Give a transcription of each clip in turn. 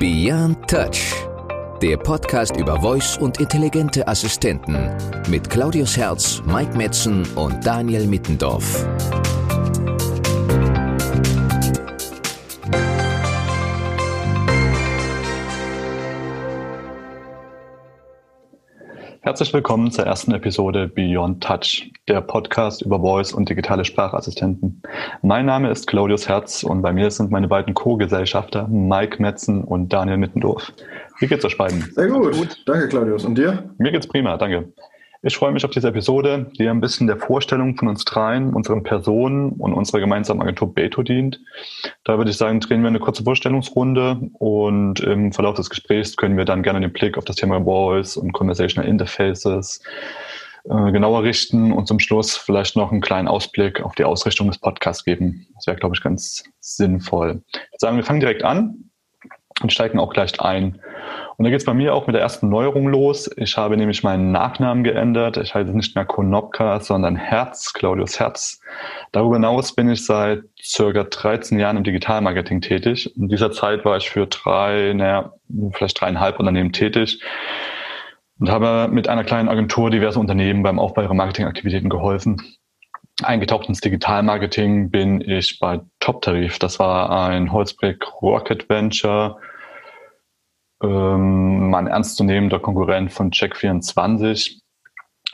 Beyond Touch, der Podcast über Voice und intelligente Assistenten mit Claudius Herz, Mike Metzen und Daniel Mittendorf. Herzlich willkommen zur ersten Episode Beyond Touch, der Podcast über Voice und digitale Sprachassistenten. Mein Name ist Claudius Herz und bei mir sind meine beiden Co-Gesellschafter Mike Metzen und Daniel Mittendorf. Wie geht's euch beiden? Sehr gut. gut. Danke, Claudius. Und dir? Mir geht's prima, danke. Ich freue mich auf diese Episode, die ein bisschen der Vorstellung von uns dreien, unseren Personen und unserer gemeinsamen Agentur Beto dient. Da würde ich sagen, drehen wir eine kurze Vorstellungsrunde und im Verlauf des Gesprächs können wir dann gerne den Blick auf das Thema Voice und Conversational Interfaces äh, genauer richten und zum Schluss vielleicht noch einen kleinen Ausblick auf die Ausrichtung des Podcasts geben. Das wäre, glaube ich, ganz sinnvoll. Ich würde sagen, wir fangen direkt an und steigen auch gleich ein. Und da geht es bei mir auch mit der ersten Neuerung los. Ich habe nämlich meinen Nachnamen geändert. Ich heiße nicht mehr Konopka, sondern Herz, Claudius Herz. Darüber hinaus bin ich seit circa 13 Jahren im Digitalmarketing tätig. In dieser Zeit war ich für drei, naja, vielleicht dreieinhalb Unternehmen tätig und habe mit einer kleinen Agentur diverse Unternehmen beim Aufbau ihrer Marketingaktivitäten geholfen. Eingetaucht ins Digitalmarketing bin ich bei Top Tarif. Das war ein Holzbrick Rocket Venture ähm, ein ernstzunehmender Konkurrent von Check24.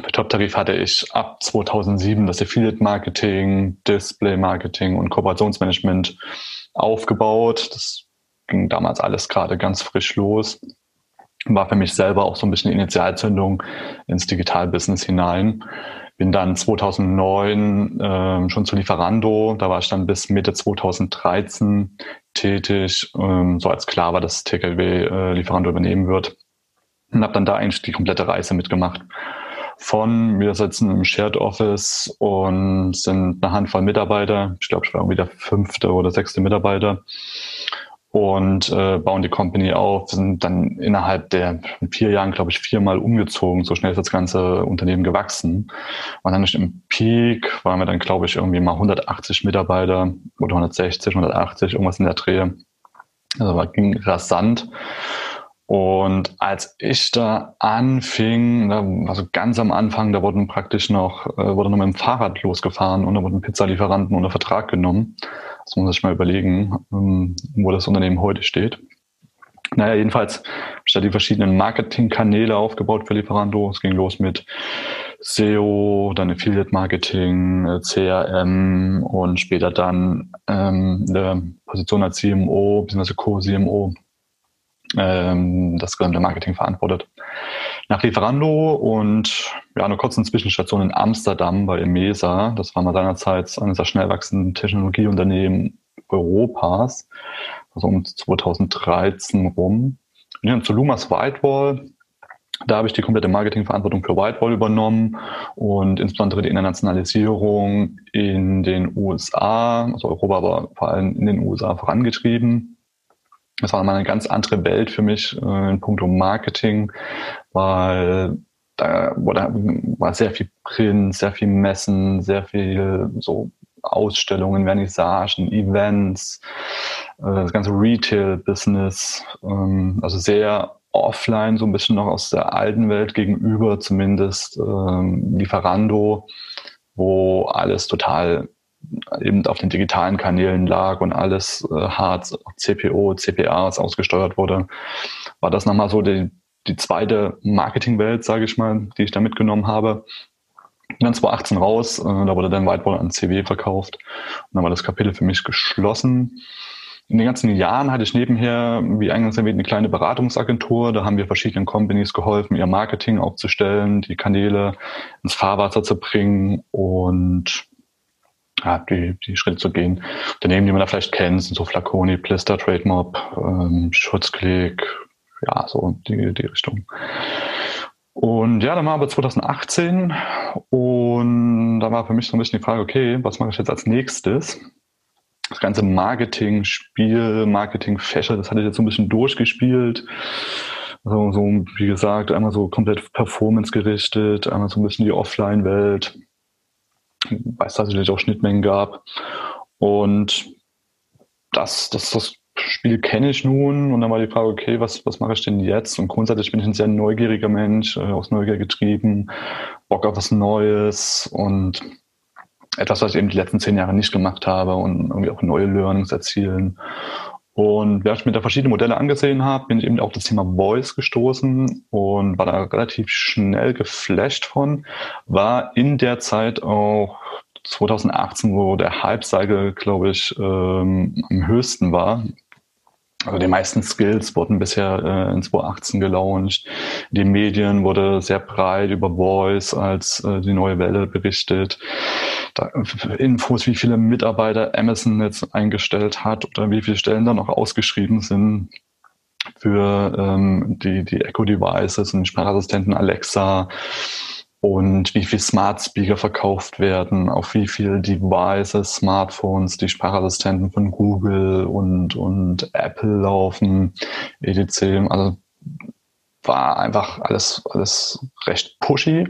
Für Top-Tarif hatte ich ab 2007 das Affiliate-Marketing, Display-Marketing und Kooperationsmanagement aufgebaut. Das ging damals alles gerade ganz frisch los. War für mich selber auch so ein bisschen Initialzündung ins Digital-Business hinein. Bin dann 2009 äh, schon zu Lieferando, da war ich dann bis Mitte 2013 tätig, ähm, so als klar war, dass TKW äh, Lieferando übernehmen wird. Und habe dann da eigentlich die komplette Reise mitgemacht. Von, wir sitzen im Shared Office und sind eine Handvoll Mitarbeiter. Ich glaube, ich war irgendwie der fünfte oder sechste Mitarbeiter und äh, bauen die Company auf, sind dann innerhalb der vier Jahren, glaube ich, viermal umgezogen. So schnell ist das ganze Unternehmen gewachsen. Und dann im Peak waren wir dann, glaube ich, irgendwie mal 180 Mitarbeiter oder 160, 180, irgendwas in der Dreh. Also war, ging rasant. Und als ich da anfing, also ganz am Anfang, da wurden praktisch noch, äh, wurde noch mit dem Fahrrad losgefahren und da wurden Pizzalieferanten unter Vertrag genommen. Das muss sich mal überlegen, ähm, wo das Unternehmen heute steht. Naja, jedenfalls habe ich da die verschiedenen Marketingkanäle aufgebaut für Lieferando. Es ging los mit SEO, dann Affiliate Marketing, CRM und später dann ähm, eine Position als CMO bzw. Co-CMO ähm, das gesamte Marketing verantwortet. Nach Lieferando und ja, einer kurzen Zwischenstation in Amsterdam bei Emesa, das war mal seinerzeit eines der schnell wachsenden Technologieunternehmen Europas, also um 2013 rum. Bin dann zu Lumas Whitewall, da habe ich die komplette Marketingverantwortung für Whitewall übernommen und insbesondere die Internationalisierung in den USA, also Europa, aber vor allem in den USA vorangetrieben. Das war mal eine ganz andere Welt für mich äh, in puncto Marketing, weil da wurde, war sehr viel Print, sehr viel Messen, sehr viel so Ausstellungen, Vernissagen, Events, äh, das ganze Retail-Business, ähm, also sehr offline, so ein bisschen noch aus der alten Welt gegenüber, zumindest ähm, Lieferando, wo alles total eben auf den digitalen Kanälen lag und alles äh, hart CPO, CPAs ausgesteuert wurde, war das nochmal so die, die zweite Marketingwelt, sage ich mal, die ich da mitgenommen habe. Dann 2018 raus, äh, da wurde dann Whiteboard an CW verkauft und dann war das Kapitel für mich geschlossen. In den ganzen Jahren hatte ich nebenher, wie eingangs erwähnt, eine kleine Beratungsagentur. Da haben wir verschiedenen Companies geholfen, ihr Marketing aufzustellen, die Kanäle ins Fahrwasser zu bringen und ja, die, die Schritte zu gehen. Unternehmen, die man da vielleicht kennt, sind so Flaconi, Plister, Trademob, ähm, Schutzklick, ja, so die, die Richtung. Und ja, dann war aber 2018 und da war für mich so ein bisschen die Frage, okay, was mache ich jetzt als nächstes? Das ganze Marketing, Spiel, Marketing, Fächer, das hatte ich jetzt so ein bisschen durchgespielt. Also so, wie gesagt, einmal so komplett performance gerichtet, einmal so ein bisschen die Offline-Welt weil es tatsächlich auch Schnittmengen gab. Und das, das, das Spiel kenne ich nun und dann war die Frage, okay, was, was mache ich denn jetzt? Und grundsätzlich bin ich ein sehr neugieriger Mensch, äh, aus Neugier getrieben, Bock auf was Neues und etwas, was ich eben die letzten zehn Jahre nicht gemacht habe und irgendwie auch neue Learnings erzielen. Und während ich mir da verschiedene Modelle angesehen habe, bin ich eben auf das Thema Voice gestoßen und war da relativ schnell geflasht von. War in der Zeit auch 2018, wo der Hype-Cycle, glaube ich, ähm, am höchsten war. Also die meisten Skills wurden bisher äh, in 2018 gelauncht. Die Medien wurde sehr breit über Voice als äh, die neue Welle berichtet. Da, Infos, wie viele Mitarbeiter Amazon jetzt eingestellt hat oder wie viele Stellen da noch ausgeschrieben sind für ähm, die, die Echo-Devices und Sprachassistenten Alexa und wie viel Smart Speaker verkauft werden, auf wie viel Devices, Smartphones, die Sprachassistenten von Google und, und Apple laufen, etc. Also war einfach alles, alles recht pushy.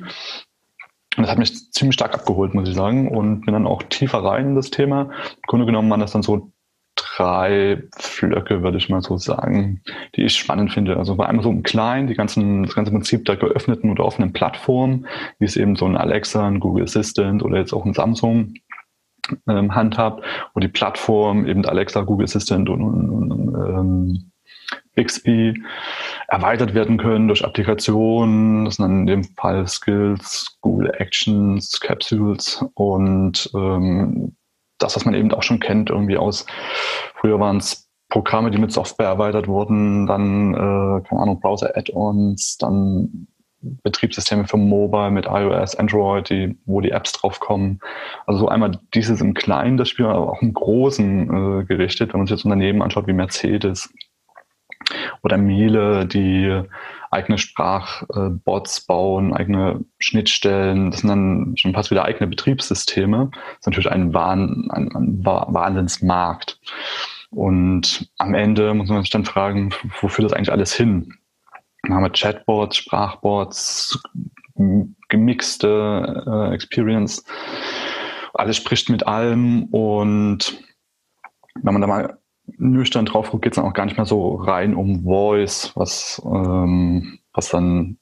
Und das hat mich ziemlich stark abgeholt, muss ich sagen, und bin dann auch tiefer rein in das Thema. Im Grunde genommen waren das dann so drei Flöcke, würde ich mal so sagen, die ich spannend finde. Also war einmal so im Kleinen, die ganzen, das ganze Prinzip der geöffneten oder offenen Plattform, wie es eben so ein Alexa, ein Google Assistant oder jetzt auch ein Samsung ähm, handhabt, wo die Plattform eben Alexa, Google Assistant und, und, und ähm, Bixby erweitert werden können durch Applikationen. Das sind dann in dem Fall Skills, Google Actions, Capsules und ähm, das, was man eben auch schon kennt, irgendwie aus, früher waren es Programme, die mit Software erweitert wurden, dann, äh, keine Ahnung, Browser-Add-ons, dann Betriebssysteme für Mobile mit iOS, Android, die, wo die Apps draufkommen. Also so einmal dieses im Kleinen, das Spiel, aber auch im Großen äh, gerichtet, wenn man sich jetzt Unternehmen anschaut wie Mercedes oder Miele, die eigene Sprachbots bauen, eigene Schnittstellen. Das sind dann schon fast wieder eigene Betriebssysteme. Das ist natürlich ein, Wahn, ein, ein Wahnsinnsmarkt. Und am Ende muss man sich dann fragen, wofür das eigentlich alles hin? Dann haben wir Chatbots, Sprachbots, gemixte äh, Experience. Alles spricht mit allem und wenn man da mal nüchtern drauf guckt, geht es dann auch gar nicht mehr so rein um Voice, was, ähm, was dann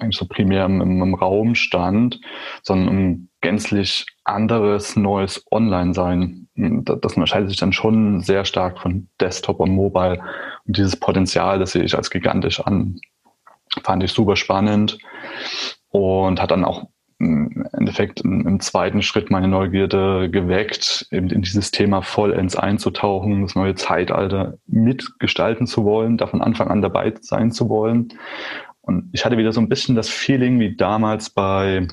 eigentlich so primär im, im Raum stand, sondern um gänzlich anderes, neues Online-Sein. Das unterscheidet sich dann schon sehr stark von Desktop und Mobile. Und dieses Potenzial, das sehe ich als gigantisch an. Fand ich super spannend und hat dann auch im Endeffekt im zweiten Schritt meine Neugierde geweckt, eben in dieses Thema vollends einzutauchen, das neue Zeitalter mitgestalten zu wollen, da von Anfang an dabei sein zu wollen. Und ich hatte wieder so ein bisschen das Feeling wie damals bei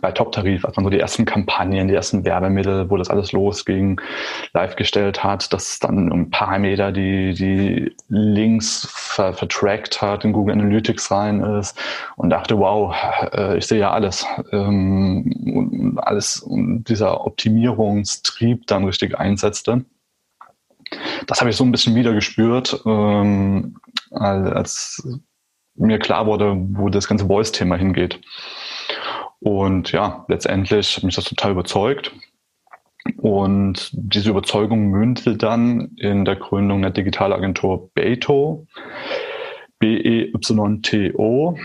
bei Top-Tarif, als man so die ersten Kampagnen, die ersten Werbemittel, wo das alles losging, live gestellt hat, dass dann ein Parameter, die, die Links ver vertrackt hat, in Google Analytics rein ist und dachte, wow, äh, ich sehe ja alles. Ähm, und alles und dieser Optimierungstrieb dann richtig einsetzte. Das habe ich so ein bisschen wieder gespürt, ähm, als mir klar wurde, wo das ganze Voice-Thema hingeht. Und ja, letztendlich hat mich das total überzeugt. Und diese Überzeugung mündete dann in der Gründung der Digitalagentur Beto. B-E-Y-T-O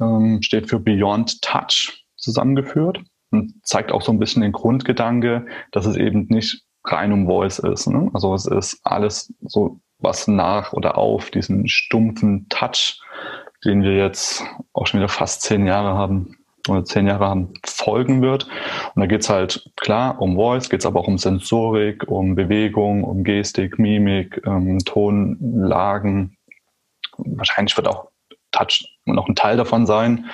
ähm, steht für Beyond Touch zusammengeführt und zeigt auch so ein bisschen den Grundgedanke, dass es eben nicht rein um Voice ist. Ne? Also es ist alles so was nach oder auf diesen stumpfen Touch, den wir jetzt auch schon wieder fast zehn Jahre haben, oder zehn Jahre haben, folgen wird. Und da geht's halt klar um Voice, geht's aber auch um Sensorik, um Bewegung, um Gestik, Mimik, ähm, Tonlagen. Wahrscheinlich wird auch Touch noch ein Teil davon sein,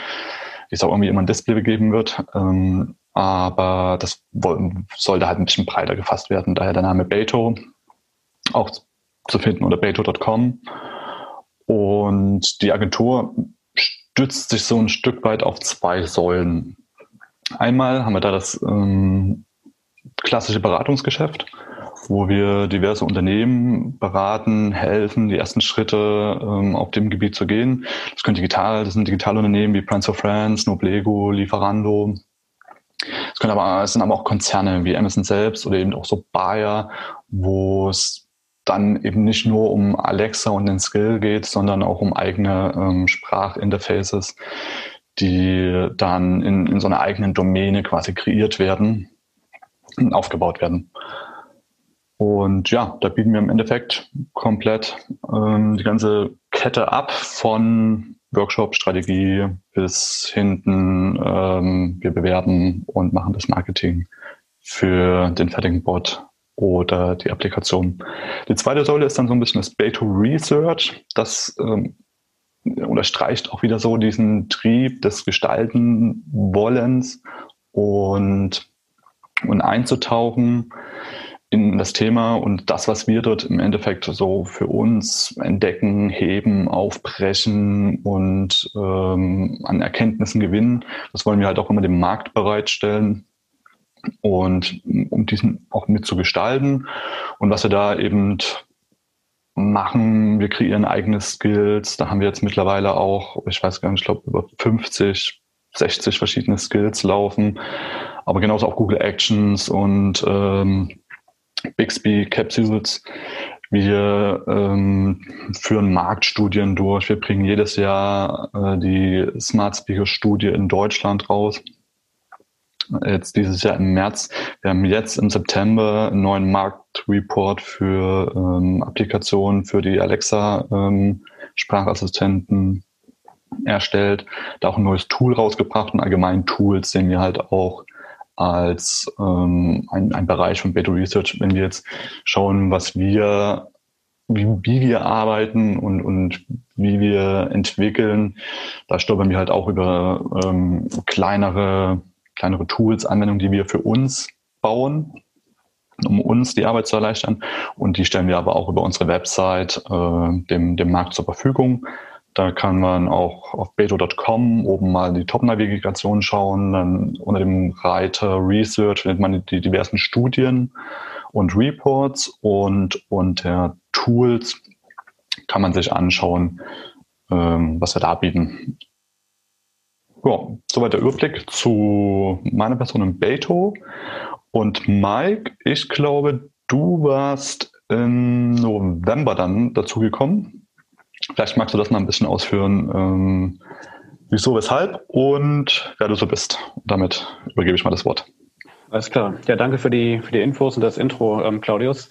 es auch irgendwie immer ein Display begeben wird. Ähm, aber das sollte halt ein bisschen breiter gefasst werden. Daher der Name Beto auch zu finden unter beto.com. Und die Agentur stützt sich so ein Stück weit auf zwei Säulen. Einmal haben wir da das ähm, klassische Beratungsgeschäft, wo wir diverse Unternehmen beraten, helfen, die ersten Schritte ähm, auf dem Gebiet zu gehen. Das können digital, das sind digitale Unternehmen wie Prince of France, Noblego, Lieferando. Es können aber, es sind aber auch Konzerne wie Amazon selbst oder eben auch so Bayer, wo es dann eben nicht nur um Alexa und den Skill geht, sondern auch um eigene ähm, Sprachinterfaces, die dann in, in so einer eigenen Domäne quasi kreiert werden und aufgebaut werden. Und ja, da bieten wir im Endeffekt komplett ähm, die ganze Kette ab von Workshop, Strategie bis hinten. Ähm, wir bewerben und machen das Marketing für den fertigen Bot oder die Applikation. Die zweite Säule ist dann so ein bisschen das Beto Research. Das ähm, unterstreicht auch wieder so diesen Trieb des Gestalten Wollens und, und einzutauchen in das Thema und das, was wir dort im Endeffekt so für uns entdecken, heben, aufbrechen und ähm, an Erkenntnissen gewinnen, das wollen wir halt auch immer dem Markt bereitstellen und um diesen auch mitzugestalten. Und was wir da eben machen, wir kreieren eigene Skills. Da haben wir jetzt mittlerweile auch, ich weiß gar nicht, ich glaube über 50, 60 verschiedene Skills laufen. Aber genauso auch Google Actions und ähm, Bixby Capsules. Wir ähm, führen Marktstudien durch. Wir bringen jedes Jahr äh, die Smart Speaker Studie in Deutschland raus jetzt dieses Jahr im März. Wir haben jetzt im September einen neuen Marktreport für ähm, Applikationen für die Alexa ähm, erstellt, da auch ein neues Tool rausgebracht und allgemein Tools sehen wir halt auch als ähm, ein, ein Bereich von Beta Research, wenn wir jetzt schauen, was wir wie, wie wir arbeiten und, und wie wir entwickeln, da stolpern wir halt auch über ähm, kleinere kleinere Tools, Anwendungen, die wir für uns bauen, um uns die Arbeit zu erleichtern. Und die stellen wir aber auch über unsere Website äh, dem, dem Markt zur Verfügung. Da kann man auch auf beto.com oben mal die Top-Navigation schauen. Dann unter dem Reiter Research findet man die diversen Studien und Reports und unter Tools kann man sich anschauen, ähm, was wir da bieten. Ja, soweit der Überblick zu meiner Person in Beto. Und Mike, ich glaube, du warst im November dann dazugekommen. Vielleicht magst du das mal ein bisschen ausführen, ähm, wieso, weshalb und wer du so bist. Damit übergebe ich mal das Wort. Alles klar. Ja, danke für die, für die Infos und das Intro, ähm, Claudius.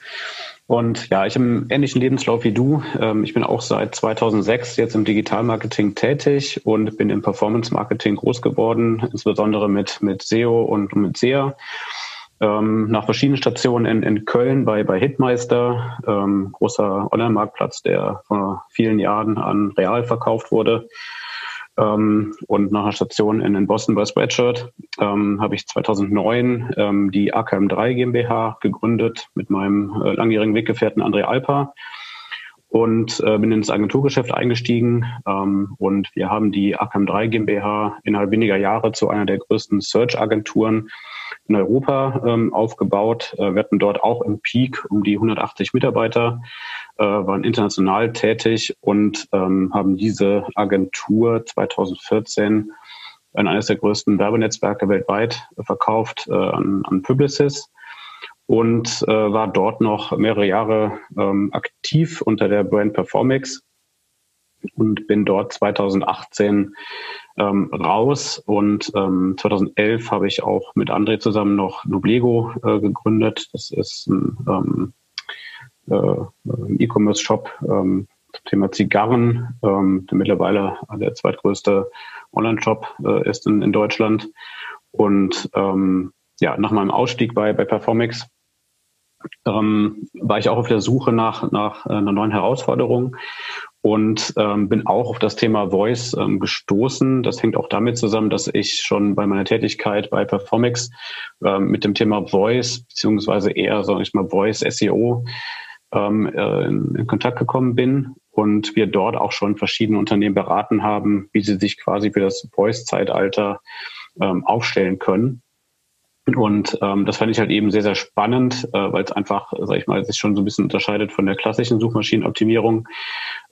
Und ja, ich einen ähnlichen Lebenslauf wie du. Ähm, ich bin auch seit 2006 jetzt im Digitalmarketing tätig und bin im Performance Marketing groß geworden, insbesondere mit, mit SEO und mit SEA. Ähm, nach verschiedenen Stationen in, in Köln bei, bei Hitmeister, ähm, großer Online-Marktplatz, der vor vielen Jahren an Real verkauft wurde ähm, und nach einer Station in, in Boston bei Spreadshirt ähm, habe ich 2009 ähm, die AKM3 GmbH gegründet mit meinem äh, langjährigen Weggefährten André Alper. Und äh, bin ins Agenturgeschäft eingestiegen. Ähm, und wir haben die AKM3 GmbH innerhalb weniger Jahre zu einer der größten Search-Agenturen in Europa ähm, aufgebaut. Äh, wir hatten dort auch im Peak um die 180 Mitarbeiter, äh, waren international tätig und ähm, haben diese Agentur 2014 an eines der größten Werbenetzwerke weltweit verkauft äh, an, an Publicis und äh, war dort noch mehrere Jahre ähm, aktiv unter der Brand Performix und bin dort 2018 ähm, raus und ähm, 2011 habe ich auch mit André zusammen noch Nublego äh, gegründet. Das ist ein ähm, äh, E-Commerce-Shop ähm, zum Thema Zigarren, ähm, der mittlerweile der zweitgrößte Online-Shop äh, ist in, in Deutschland. Und ähm, ja, nach meinem Ausstieg bei, bei Performix ähm, war ich auch auf der Suche nach, nach einer neuen Herausforderung und ähm, bin auch auf das Thema Voice ähm, gestoßen. Das hängt auch damit zusammen, dass ich schon bei meiner Tätigkeit bei Performix ähm, mit dem Thema Voice beziehungsweise eher, sage ich mal, Voice SEO ähm, äh, in, in Kontakt gekommen bin und wir dort auch schon verschiedene Unternehmen beraten haben, wie sie sich quasi für das Voice-Zeitalter ähm, aufstellen können. Und ähm, das fand ich halt eben sehr, sehr spannend, äh, weil es einfach, sag ich mal, sich schon so ein bisschen unterscheidet von der klassischen Suchmaschinenoptimierung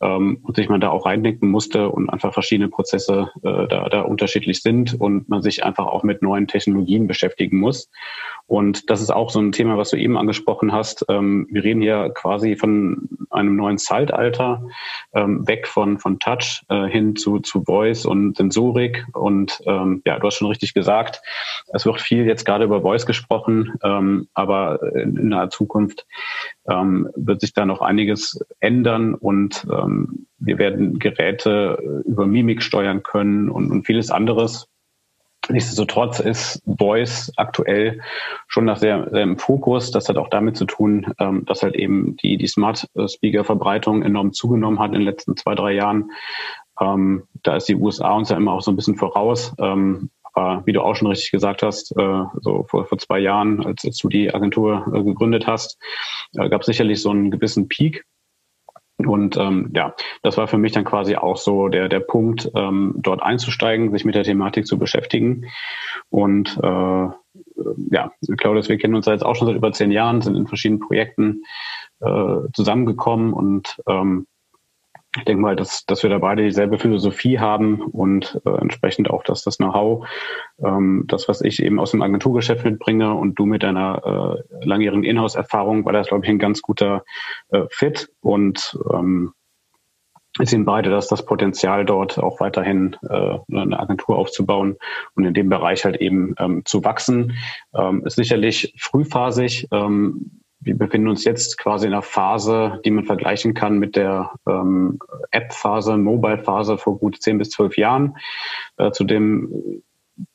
ähm, und sich man da auch reindenken musste und einfach verschiedene Prozesse äh, da, da unterschiedlich sind und man sich einfach auch mit neuen Technologien beschäftigen muss. Und das ist auch so ein Thema, was du eben angesprochen hast. Ähm, wir reden hier quasi von einem neuen Zeitalter, ähm, weg von, von Touch äh, hin zu, zu Voice und Sensorik. Und ähm, ja, du hast schon richtig gesagt, es wird viel jetzt gerade über Voice gesprochen, ähm, aber in, naher Zukunft ähm, wird sich da noch einiges ändern und ähm, wir werden Geräte über Mimik steuern können und, und vieles anderes. Nichtsdestotrotz ist Voice aktuell schon nach sehr, sehr im Fokus. Das hat auch damit zu tun, ähm, dass halt eben die, die Smart Speaker Verbreitung enorm zugenommen hat in den letzten zwei, drei Jahren. Ähm, da ist die USA uns ja immer auch so ein bisschen voraus. Wie du auch schon richtig gesagt hast, äh, so vor, vor zwei Jahren, als, als du die Agentur äh, gegründet hast, äh, gab es sicherlich so einen gewissen Peak und ähm, ja, das war für mich dann quasi auch so der, der Punkt, ähm, dort einzusteigen, sich mit der Thematik zu beschäftigen. Und äh, ja, Claudius, wir kennen uns jetzt auch schon seit über zehn Jahren, sind in verschiedenen Projekten äh, zusammengekommen und ähm, ich denke mal, dass, dass wir da beide dieselbe Philosophie haben und äh, entsprechend auch, dass das Know-how, ähm, das, was ich eben aus dem Agenturgeschäft mitbringe und du mit deiner äh, langjährigen Inhouse-Erfahrung, war das, glaube ich, ein ganz guter äh, Fit und ähm, wir sehen beide, dass das Potenzial dort auch weiterhin äh, eine Agentur aufzubauen und in dem Bereich halt eben ähm, zu wachsen. Ähm, ist sicherlich frühphasig. Ähm, wir befinden uns jetzt quasi in einer Phase, die man vergleichen kann mit der ähm, App-Phase, Mobile-Phase vor gut zehn bis zwölf Jahren. Äh, zu dem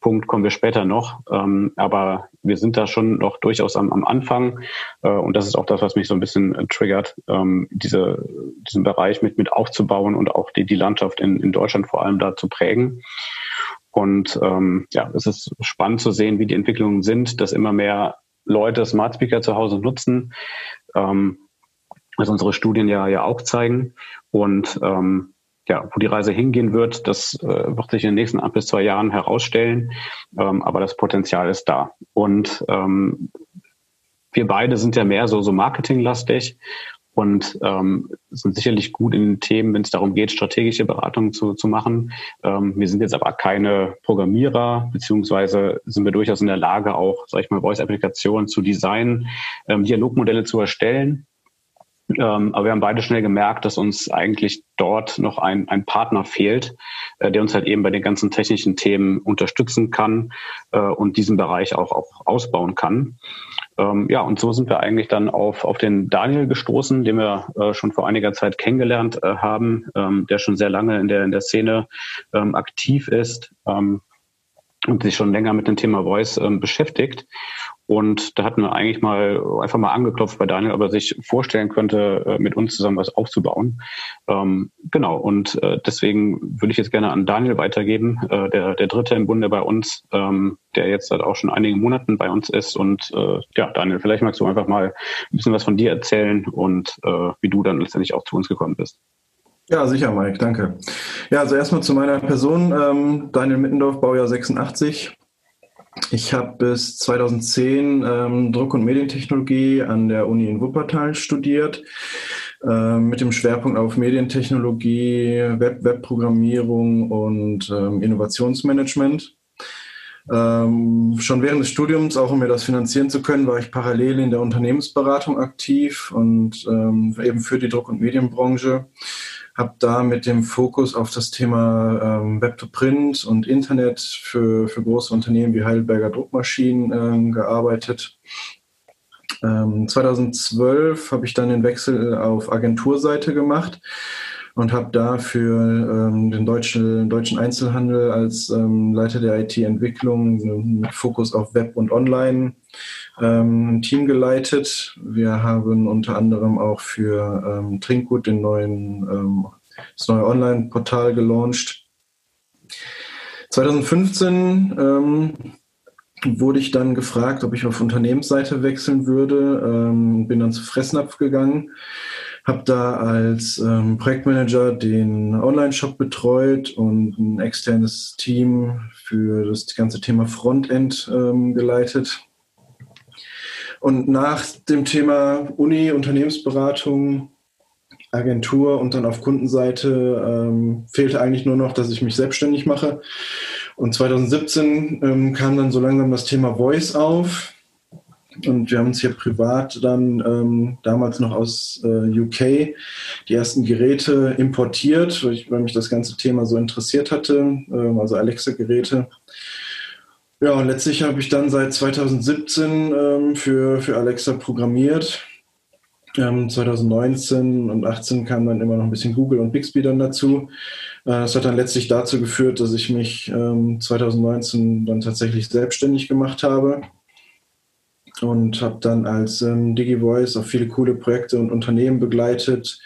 Punkt kommen wir später noch. Ähm, aber wir sind da schon noch durchaus am, am Anfang. Äh, und das ist auch das, was mich so ein bisschen äh, triggert, ähm, diese, diesen Bereich mit, mit aufzubauen und auch die, die Landschaft in, in Deutschland vor allem da zu prägen. Und ähm, ja, es ist spannend zu sehen, wie die Entwicklungen sind, dass immer mehr Leute Smart Speaker zu Hause nutzen, ähm, was unsere Studien ja, ja auch zeigen. Und ähm, ja, wo die Reise hingehen wird, das äh, wird sich in den nächsten ein bis zwei Jahren herausstellen. Ähm, aber das Potenzial ist da. Und ähm, wir beide sind ja mehr so, so marketinglastig und ähm, sind sicherlich gut in den Themen, wenn es darum geht, strategische Beratungen zu, zu machen. Ähm, wir sind jetzt aber keine Programmierer, beziehungsweise sind wir durchaus in der Lage, auch, sag ich mal, Voice-Applikationen zu designen, ähm, Dialogmodelle zu erstellen. Ähm, aber wir haben beide schnell gemerkt, dass uns eigentlich dort noch ein, ein Partner fehlt, äh, der uns halt eben bei den ganzen technischen Themen unterstützen kann äh, und diesen Bereich auch, auch ausbauen kann. Ähm, ja, und so sind wir eigentlich dann auf, auf den Daniel gestoßen, den wir äh, schon vor einiger Zeit kennengelernt äh, haben, ähm, der schon sehr lange in der, in der Szene ähm, aktiv ist. Ähm, und sich schon länger mit dem Thema Voice ähm, beschäftigt. Und da hatten wir eigentlich mal einfach mal angeklopft bei Daniel, ob er sich vorstellen könnte, äh, mit uns zusammen was aufzubauen. Ähm, genau, und äh, deswegen würde ich jetzt gerne an Daniel weitergeben, äh, der, der Dritte im Bunde bei uns, ähm, der jetzt seit auch schon einigen Monaten bei uns ist. Und äh, ja, Daniel, vielleicht magst du einfach mal ein bisschen was von dir erzählen und äh, wie du dann letztendlich auch zu uns gekommen bist. Ja, sicher, Mike, danke. Ja, also erstmal zu meiner Person, ähm, Daniel Mittendorf, Baujahr 86, ich habe bis 2010 ähm, Druck- und Medientechnologie an der Uni in Wuppertal studiert, äh, mit dem Schwerpunkt auf Medientechnologie, Web Webprogrammierung und ähm, Innovationsmanagement. Ähm, schon während des Studiums, auch um mir das finanzieren zu können, war ich parallel in der Unternehmensberatung aktiv und ähm, eben für die Druck- und Medienbranche habe da mit dem Fokus auf das Thema ähm, Web-to-Print und Internet für, für große Unternehmen wie Heidelberger Druckmaschinen ähm, gearbeitet. Ähm, 2012 habe ich dann den Wechsel auf Agenturseite gemacht und habe da für ähm, den deutschen, deutschen Einzelhandel als ähm, Leiter der IT-Entwicklung mit Fokus auf Web und Online ähm, ein Team geleitet. Wir haben unter anderem auch für ähm, Trinkgut den neuen, ähm, das neue Online-Portal gelauncht. 2015 ähm, wurde ich dann gefragt, ob ich auf Unternehmensseite wechseln würde. Ähm, bin dann zu Fressnapf gegangen habe da als ähm, Projektmanager den Online-Shop betreut und ein externes Team für das ganze Thema Frontend ähm, geleitet. Und nach dem Thema Uni, Unternehmensberatung, Agentur und dann auf Kundenseite ähm, fehlte eigentlich nur noch, dass ich mich selbstständig mache. Und 2017 ähm, kam dann so langsam das Thema Voice auf. Und wir haben uns hier privat dann ähm, damals noch aus äh, UK die ersten Geräte importiert, weil, ich, weil, mich das ganze Thema so interessiert hatte, ähm, also Alexa-Geräte. Ja, und letztlich habe ich dann seit 2017 ähm, für, für Alexa programmiert. 2019 ähm, und 2018 kam dann immer noch ein bisschen Google und Bixby dann dazu. Äh, das hat dann letztlich dazu geführt, dass ich mich 2019 ähm, dann tatsächlich selbstständig gemacht habe und habe dann als ähm, DigiVoice auch viele coole Projekte und Unternehmen begleitet,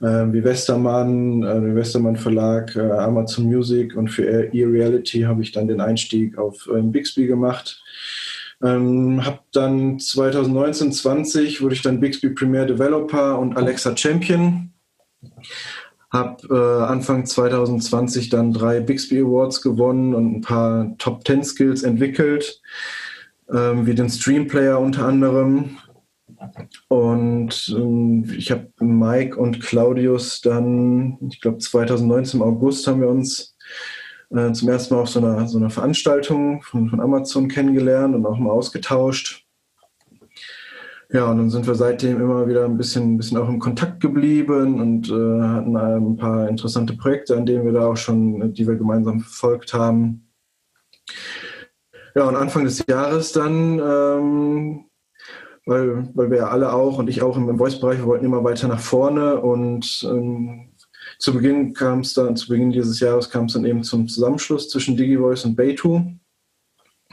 äh, wie Westermann, äh, der Westermann Verlag, äh, Amazon Music und für E-Reality habe ich dann den Einstieg auf ähm, Bixby gemacht. Ähm, habe dann 2019, 20 wurde ich dann Bixby Premier Developer und Alexa Champion. Habe äh, Anfang 2020 dann drei Bixby Awards gewonnen und ein paar Top 10 Skills entwickelt ähm, wie den Streamplayer unter anderem. Und ähm, ich habe Mike und Claudius dann, ich glaube 2019 im August haben wir uns äh, zum ersten Mal auf so einer, so einer Veranstaltung von, von Amazon kennengelernt und auch mal ausgetauscht. Ja, und dann sind wir seitdem immer wieder ein bisschen, ein bisschen auch im Kontakt geblieben und äh, hatten ein paar interessante Projekte, an denen wir da auch schon, die wir gemeinsam verfolgt haben. Ja, und Anfang des Jahres dann, ähm, weil, weil wir ja alle auch und ich auch im, Voice-Bereich, wir wollten immer weiter nach vorne und ähm, zu Beginn kam es dann, zu Beginn dieses Jahres kam es dann eben zum Zusammenschluss zwischen DigiVoice und Beitu,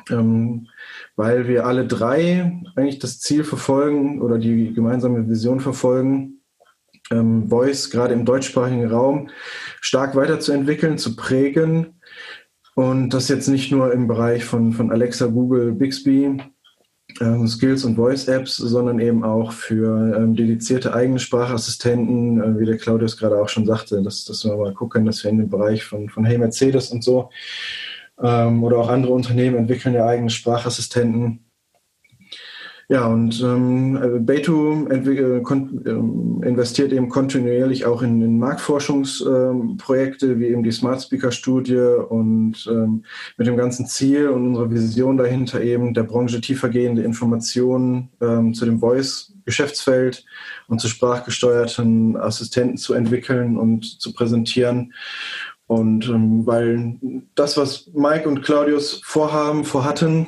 ähm, weil wir alle drei eigentlich das Ziel verfolgen oder die gemeinsame Vision verfolgen, ähm, Voice gerade im deutschsprachigen Raum stark weiterzuentwickeln, zu prägen und das jetzt nicht nur im Bereich von, von Alexa, Google, Bixby, ähm, Skills und Voice-Apps, sondern eben auch für ähm, dedizierte eigene Sprachassistenten, äh, wie der Claudius gerade auch schon sagte, dass, dass wir mal gucken, dass wir in dem Bereich von, von Hey Mercedes und so ähm, oder auch andere Unternehmen entwickeln ja eigene Sprachassistenten ja, und ähm, Beto äh, ähm, investiert eben kontinuierlich auch in, in Marktforschungsprojekte ähm, wie eben die Smart Speaker Studie und ähm, mit dem ganzen Ziel und unserer Vision dahinter eben der Branche tiefergehende Informationen ähm, zu dem Voice-Geschäftsfeld und zu sprachgesteuerten Assistenten zu entwickeln und zu präsentieren. Und ähm, weil das, was Mike und Claudius vorhaben, vorhatten,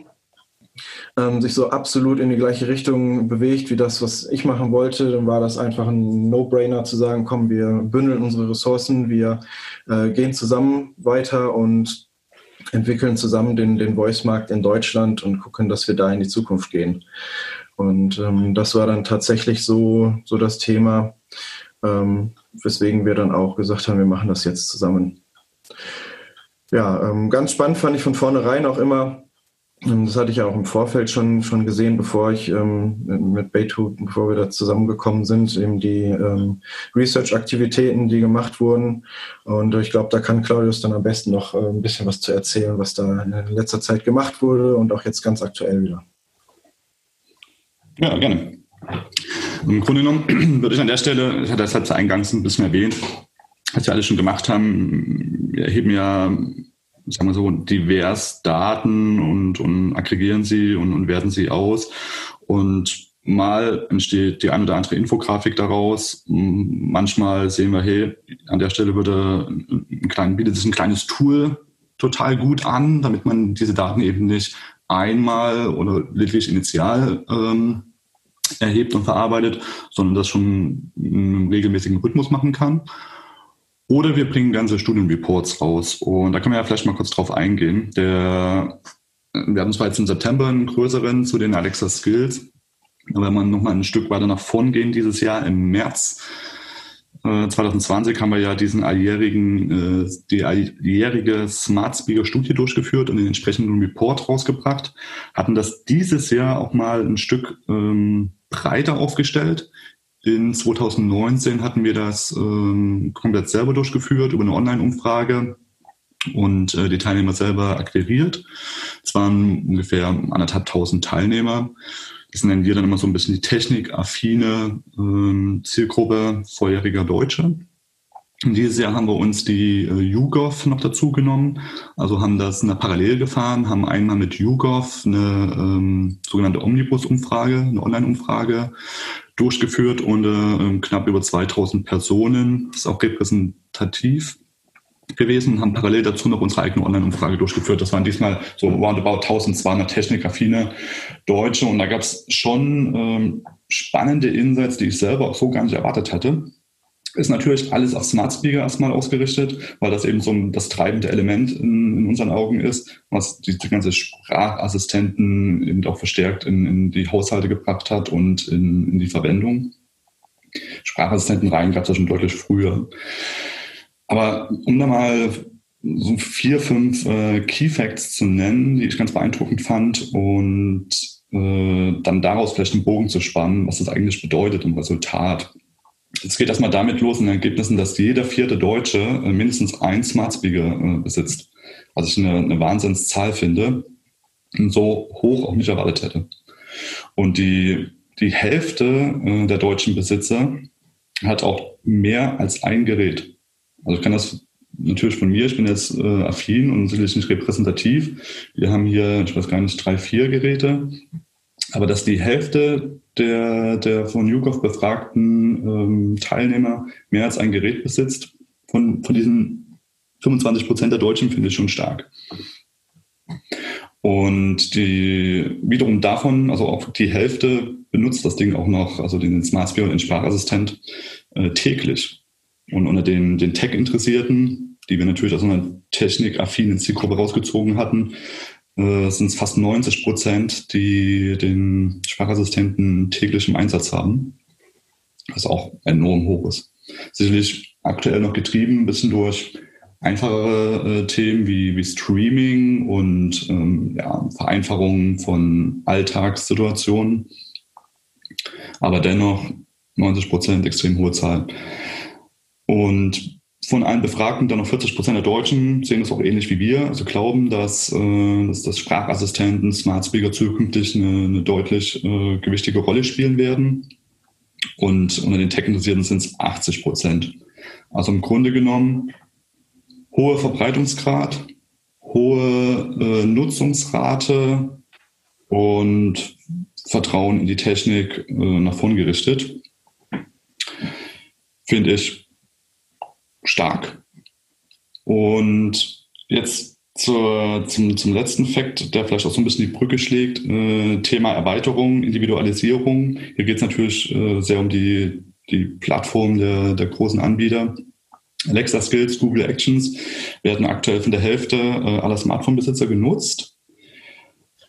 ähm, sich so absolut in die gleiche Richtung bewegt wie das, was ich machen wollte, dann war das einfach ein No-Brainer zu sagen, komm, wir bündeln unsere Ressourcen, wir äh, gehen zusammen weiter und entwickeln zusammen den, den Voice-Markt in Deutschland und gucken, dass wir da in die Zukunft gehen. Und ähm, das war dann tatsächlich so, so das Thema, ähm, weswegen wir dann auch gesagt haben, wir machen das jetzt zusammen. Ja, ähm, ganz spannend fand ich von vornherein auch immer, das hatte ich ja auch im Vorfeld schon, schon gesehen, bevor ich ähm, mit Beitu, bevor wir da zusammengekommen sind, eben die ähm, Research-Aktivitäten, die gemacht wurden. Und ich glaube, da kann Claudius dann am besten noch äh, ein bisschen was zu erzählen, was da in letzter Zeit gemacht wurde und auch jetzt ganz aktuell wieder. Ja, gerne. Im Grunde genommen würde ich an der Stelle, ich hatte das halt eingangs ein bisschen erwähnt, was wir alle schon gemacht haben, erheben ja sagen wir so, divers Daten und, und aggregieren sie und, und werten sie aus. Und mal entsteht die eine oder andere Infografik daraus. Manchmal sehen wir, hey, an der Stelle würde ein klein, bietet sich ein kleines Tool total gut an, damit man diese Daten eben nicht einmal oder lediglich initial ähm, erhebt und verarbeitet, sondern das schon in einem regelmäßigen Rhythmus machen kann. Oder wir bringen ganze Studienreports raus. Und da können wir ja vielleicht mal kurz drauf eingehen. Der, wir hatten zwar jetzt im September einen größeren zu den Alexa Skills. Aber wenn man nochmal ein Stück weiter nach vorn gehen dieses Jahr, im März äh, 2020 haben wir ja diesen alljährigen, äh, die alljährige Smart Speaker Studie durchgeführt und den entsprechenden Report rausgebracht. Hatten das dieses Jahr auch mal ein Stück ähm, breiter aufgestellt in 2019 hatten wir das ähm, komplett selber durchgeführt über eine Online-Umfrage und äh, die Teilnehmer selber akquiriert. Es waren ungefähr anderthalb tausend Teilnehmer. Das nennen wir dann immer so ein bisschen die technikaffine ähm, Zielgruppe vorheriger Deutsche. Dieses Jahr haben wir uns die äh, YouGov noch dazu genommen, also haben das eine Parallel gefahren, haben einmal mit YouGov eine ähm, sogenannte Omnibus-Umfrage, eine Online-Umfrage durchgeführt und äh, knapp über 2000 Personen, das ist auch repräsentativ gewesen, haben parallel dazu noch unsere eigene Online-Umfrage durchgeführt. Das waren diesmal so roundabout 1200 technikaffine Deutsche und da gab es schon ähm, spannende Insights, die ich selber auch so gar nicht erwartet hatte. Ist natürlich alles auf Smart Speaker erstmal ausgerichtet, weil das eben so das treibende Element in, in unseren Augen ist, was die, die, ganze Sprachassistenten eben auch verstärkt in, in die Haushalte gebracht hat und in, in die Verwendung. Sprachassistenten rein gab es ja schon deutlich früher. Aber um da mal so vier, fünf äh, Key Facts zu nennen, die ich ganz beeindruckend fand und äh, dann daraus vielleicht einen Bogen zu spannen, was das eigentlich bedeutet im Resultat. Es geht erstmal damit los in den Ergebnissen, dass jeder vierte Deutsche äh, mindestens ein Smart Speaker äh, besitzt. Was ich eine, eine Wahnsinnszahl finde und so hoch auch nicht erwartet hätte. Und die, die Hälfte äh, der deutschen Besitzer hat auch mehr als ein Gerät. Also ich kann das natürlich von mir, ich bin jetzt affin und sicherlich nicht repräsentativ. Wir haben hier, ich weiß gar nicht, drei, vier Geräte. Aber dass die Hälfte der, der von YouGov befragten ähm, Teilnehmer mehr als ein Gerät besitzt, von, von diesen 25 Prozent der Deutschen finde ich schon stark. Und die wiederum davon, also auch die Hälfte benutzt das Ding auch noch, also den Smart Speaker und den Sprachassistent äh, täglich. Und unter den, den Tech-Interessierten, die wir natürlich aus einer technikaffinen Zielgruppe rausgezogen hatten, äh, sind es fast 90 Prozent, die den Sprachassistenten täglich im Einsatz haben. Was auch enorm hoch ist. Sicherlich aktuell noch getrieben ein bisschen durch einfachere äh, Themen wie, wie Streaming und ähm, ja, Vereinfachung von Alltagssituationen. Aber dennoch 90 Prozent extrem hohe Zahl. Und von allen Befragten, dann noch 40 Prozent der Deutschen sehen das auch ähnlich wie wir, also glauben, dass, äh, dass das Sprachassistenten, Smart Speaker zukünftig eine, eine deutlich äh, gewichtige Rolle spielen werden. Und unter den Tech-Interessierten sind es 80 Prozent. Also im Grunde genommen hohe Verbreitungsgrad, hohe äh, Nutzungsrate und Vertrauen in die Technik äh, nach vorn gerichtet. Finde ich stark. Und jetzt zur, zum, zum letzten Fakt, der vielleicht auch so ein bisschen die Brücke schlägt, äh, Thema Erweiterung, Individualisierung. Hier geht es natürlich äh, sehr um die, die Plattform der, der großen Anbieter. Alexa Skills, Google Actions werden aktuell von der Hälfte äh, aller Smartphone-Besitzer genutzt.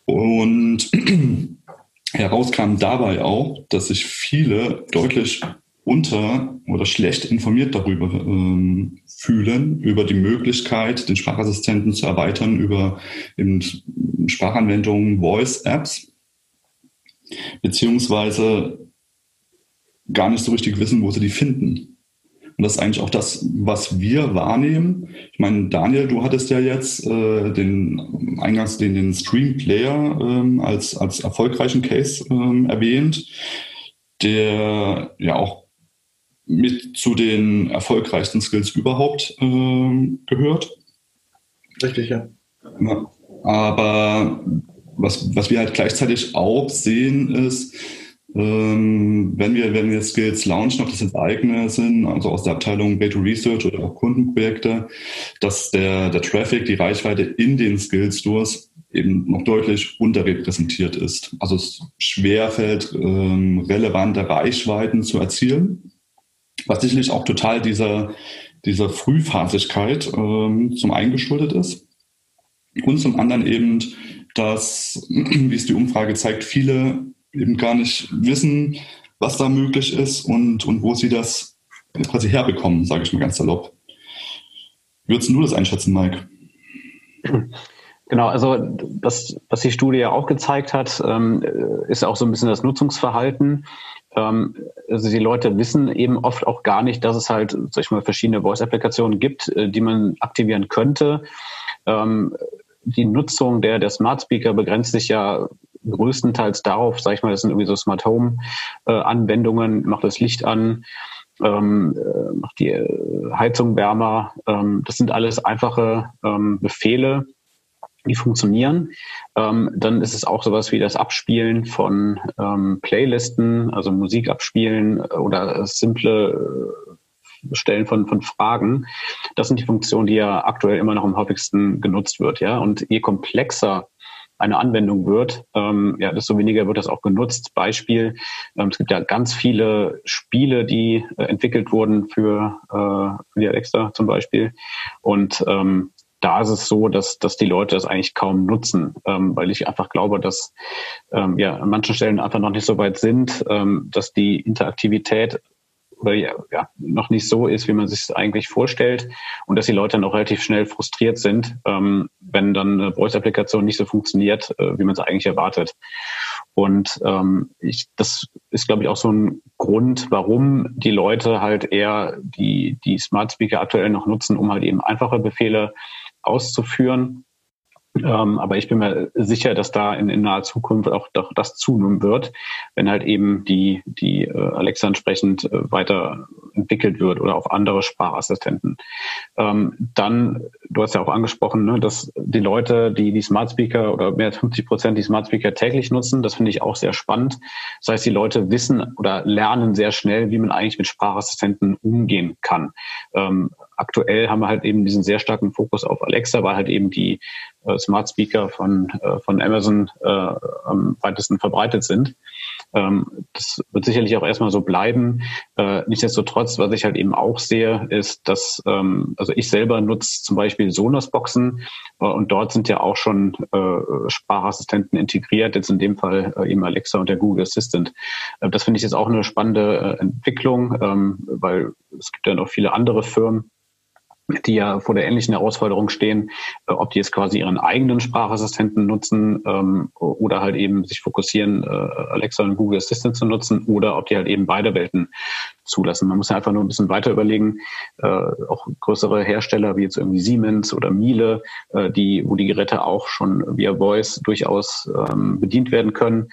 Und heraus kam dabei auch, dass sich viele deutlich unter oder schlecht informiert darüber ähm, fühlen, über die Möglichkeit, den Sprachassistenten zu erweitern über eben Sprachanwendungen, Voice-Apps, beziehungsweise gar nicht so richtig wissen, wo sie die finden. Und das ist eigentlich auch das, was wir wahrnehmen. Ich meine, Daniel, du hattest ja jetzt äh, den eingangs den, den Stream Player ähm, als, als erfolgreichen Case ähm, erwähnt, der ja auch mit zu den erfolgreichsten Skills überhaupt äh, gehört. Richtig, ja. Aber was, was wir halt gleichzeitig auch sehen, ist, ähm, wenn wir, wenn wir Skills launchen, ob das jetzt eigene sind, also aus der Abteilung Beta Research oder auch Kundenprojekte, dass der, der Traffic, die Reichweite in den Skills Stores eben noch deutlich unterrepräsentiert ist. Also es schwerfällt, ähm, relevante Reichweiten zu erzielen was sicherlich auch total dieser, dieser Frühphasigkeit ähm, zum einen geschuldet ist. Und zum anderen eben, dass, wie es die Umfrage zeigt, viele eben gar nicht wissen, was da möglich ist und, und wo sie das quasi herbekommen, sage ich mal ganz salopp. Würdest du das einschätzen, Mike? Genau, also das, was die Studie ja auch gezeigt hat, ähm, ist auch so ein bisschen das Nutzungsverhalten also die Leute wissen eben oft auch gar nicht, dass es halt, sag ich mal, verschiedene Voice-Applikationen gibt, äh, die man aktivieren könnte. Ähm, die Nutzung der, der Smart Speaker begrenzt sich ja größtenteils darauf, sag ich mal, das sind irgendwie so Smart Home äh, macht das Licht an, ähm, äh, macht die Heizung wärmer. Ähm, das sind alles einfache ähm, Befehle, die funktionieren. Ähm, dann ist es auch sowas wie das Abspielen von ähm, Playlisten, also Musik abspielen oder simple äh, Stellen von, von Fragen. Das sind die Funktionen, die ja aktuell immer noch am häufigsten genutzt wird. Ja? Und je komplexer eine Anwendung wird, ähm, ja, desto weniger wird das auch genutzt. Beispiel, ähm, es gibt ja ganz viele Spiele, die äh, entwickelt wurden für, äh, für die Alexa zum Beispiel. Und ähm, da ist es so, dass, dass die Leute das eigentlich kaum nutzen, ähm, weil ich einfach glaube, dass ähm, ja an manchen Stellen einfach noch nicht so weit sind, ähm, dass die Interaktivität oder ja, ja, noch nicht so ist, wie man sich es eigentlich vorstellt und dass die Leute dann auch relativ schnell frustriert sind, ähm, wenn dann eine Voice-Applikation nicht so funktioniert, äh, wie man es eigentlich erwartet. Und ähm, ich, das ist, glaube ich, auch so ein Grund, warum die Leute halt eher die, die Smart Speaker aktuell noch nutzen, um halt eben einfache Befehle auszuführen ähm, aber ich bin mir sicher, dass da in, in naher Zukunft auch doch das zunehmen wird, wenn halt eben die, die äh, Alexa entsprechend äh, weiterentwickelt wird oder auf andere Sprachassistenten. Ähm, dann, du hast ja auch angesprochen, ne, dass die Leute, die die Smart Speaker oder mehr als 50 Prozent die Smart Speaker täglich nutzen, das finde ich auch sehr spannend. Das heißt, die Leute wissen oder lernen sehr schnell, wie man eigentlich mit Sprachassistenten umgehen kann. Ähm, aktuell haben wir halt eben diesen sehr starken Fokus auf Alexa, weil halt eben die äh, Smart Speaker von, äh, von Amazon äh, am weitesten verbreitet sind. Ähm, das wird sicherlich auch erstmal so bleiben. Äh, nichtsdestotrotz, was ich halt eben auch sehe, ist, dass, ähm, also ich selber nutze zum Beispiel Sonos-Boxen äh, und dort sind ja auch schon äh, Sprachassistenten integriert, jetzt in dem Fall äh, eben Alexa und der Google Assistant. Äh, das finde ich jetzt auch eine spannende äh, Entwicklung, ähm, weil es gibt ja noch viele andere Firmen, die ja vor der ähnlichen Herausforderung stehen, äh, ob die jetzt quasi ihren eigenen Sprachassistenten nutzen ähm, oder halt eben sich fokussieren, äh, Alexa und Google Assistant zu nutzen oder ob die halt eben beide Welten zulassen. Man muss ja einfach nur ein bisschen weiter überlegen, äh, auch größere Hersteller wie jetzt irgendwie Siemens oder Miele, äh, die, wo die Geräte auch schon via Voice durchaus ähm, bedient werden können.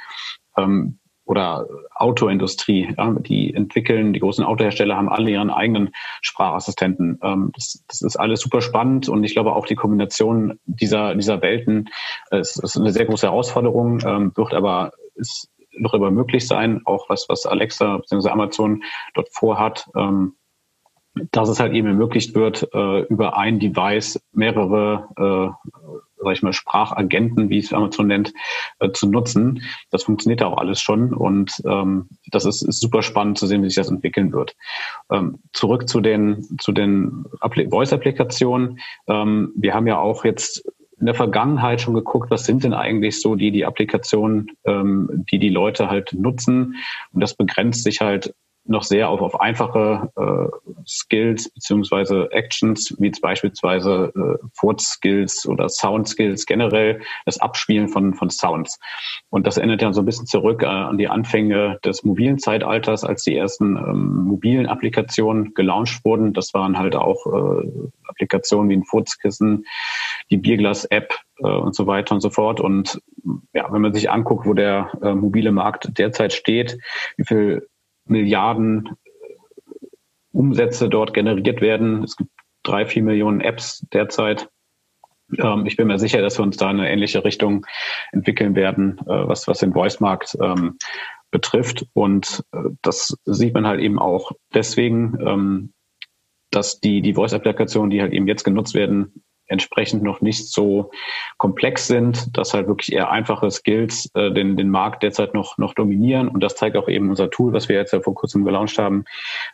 Ähm, oder Autoindustrie, ja, die entwickeln, die großen Autohersteller haben alle ihren eigenen Sprachassistenten. Ähm, das, das, ist alles super spannend und ich glaube auch die Kombination dieser, dieser Welten äh, ist, ist eine sehr große Herausforderung, ähm, wird aber ist noch immer möglich sein, auch was, was Alexa bzw. Amazon dort vorhat. Ähm, dass es halt eben ermöglicht wird, äh, über ein Device mehrere äh, sag ich mal, Sprachagenten, wie es Amazon nennt, äh, zu nutzen. Das funktioniert auch alles schon und ähm, das ist, ist super spannend zu sehen, wie sich das entwickeln wird. Ähm, zurück zu den, zu den Voice-Applikationen. Ähm, wir haben ja auch jetzt in der Vergangenheit schon geguckt, was sind denn eigentlich so die, die Applikationen, ähm, die die Leute halt nutzen. Und das begrenzt sich halt noch sehr auf, auf einfache äh, Skills beziehungsweise Actions, wie beispielsweise äh, Furz-Skills oder Sound-Skills generell, das Abspielen von, von Sounds. Und das erinnert ja so ein bisschen zurück äh, an die Anfänge des mobilen Zeitalters, als die ersten ähm, mobilen Applikationen gelauncht wurden. Das waren halt auch äh, Applikationen wie ein Furzkissen, die Bierglas-App äh, und so weiter und so fort. Und ja, wenn man sich anguckt, wo der äh, mobile Markt derzeit steht, wie viel Milliarden äh, Umsätze dort generiert werden. Es gibt drei, vier Millionen Apps derzeit. Ähm, ich bin mir sicher, dass wir uns da in eine ähnliche Richtung entwickeln werden, äh, was, was den Voice-Markt ähm, betrifft. Und äh, das sieht man halt eben auch deswegen, ähm, dass die, die Voice-Applikationen, die halt eben jetzt genutzt werden, entsprechend noch nicht so komplex sind, dass halt wirklich eher einfache Skills äh, den, den Markt derzeit noch, noch dominieren. Und das zeigt auch eben unser Tool, was wir jetzt ja vor kurzem gelauncht haben,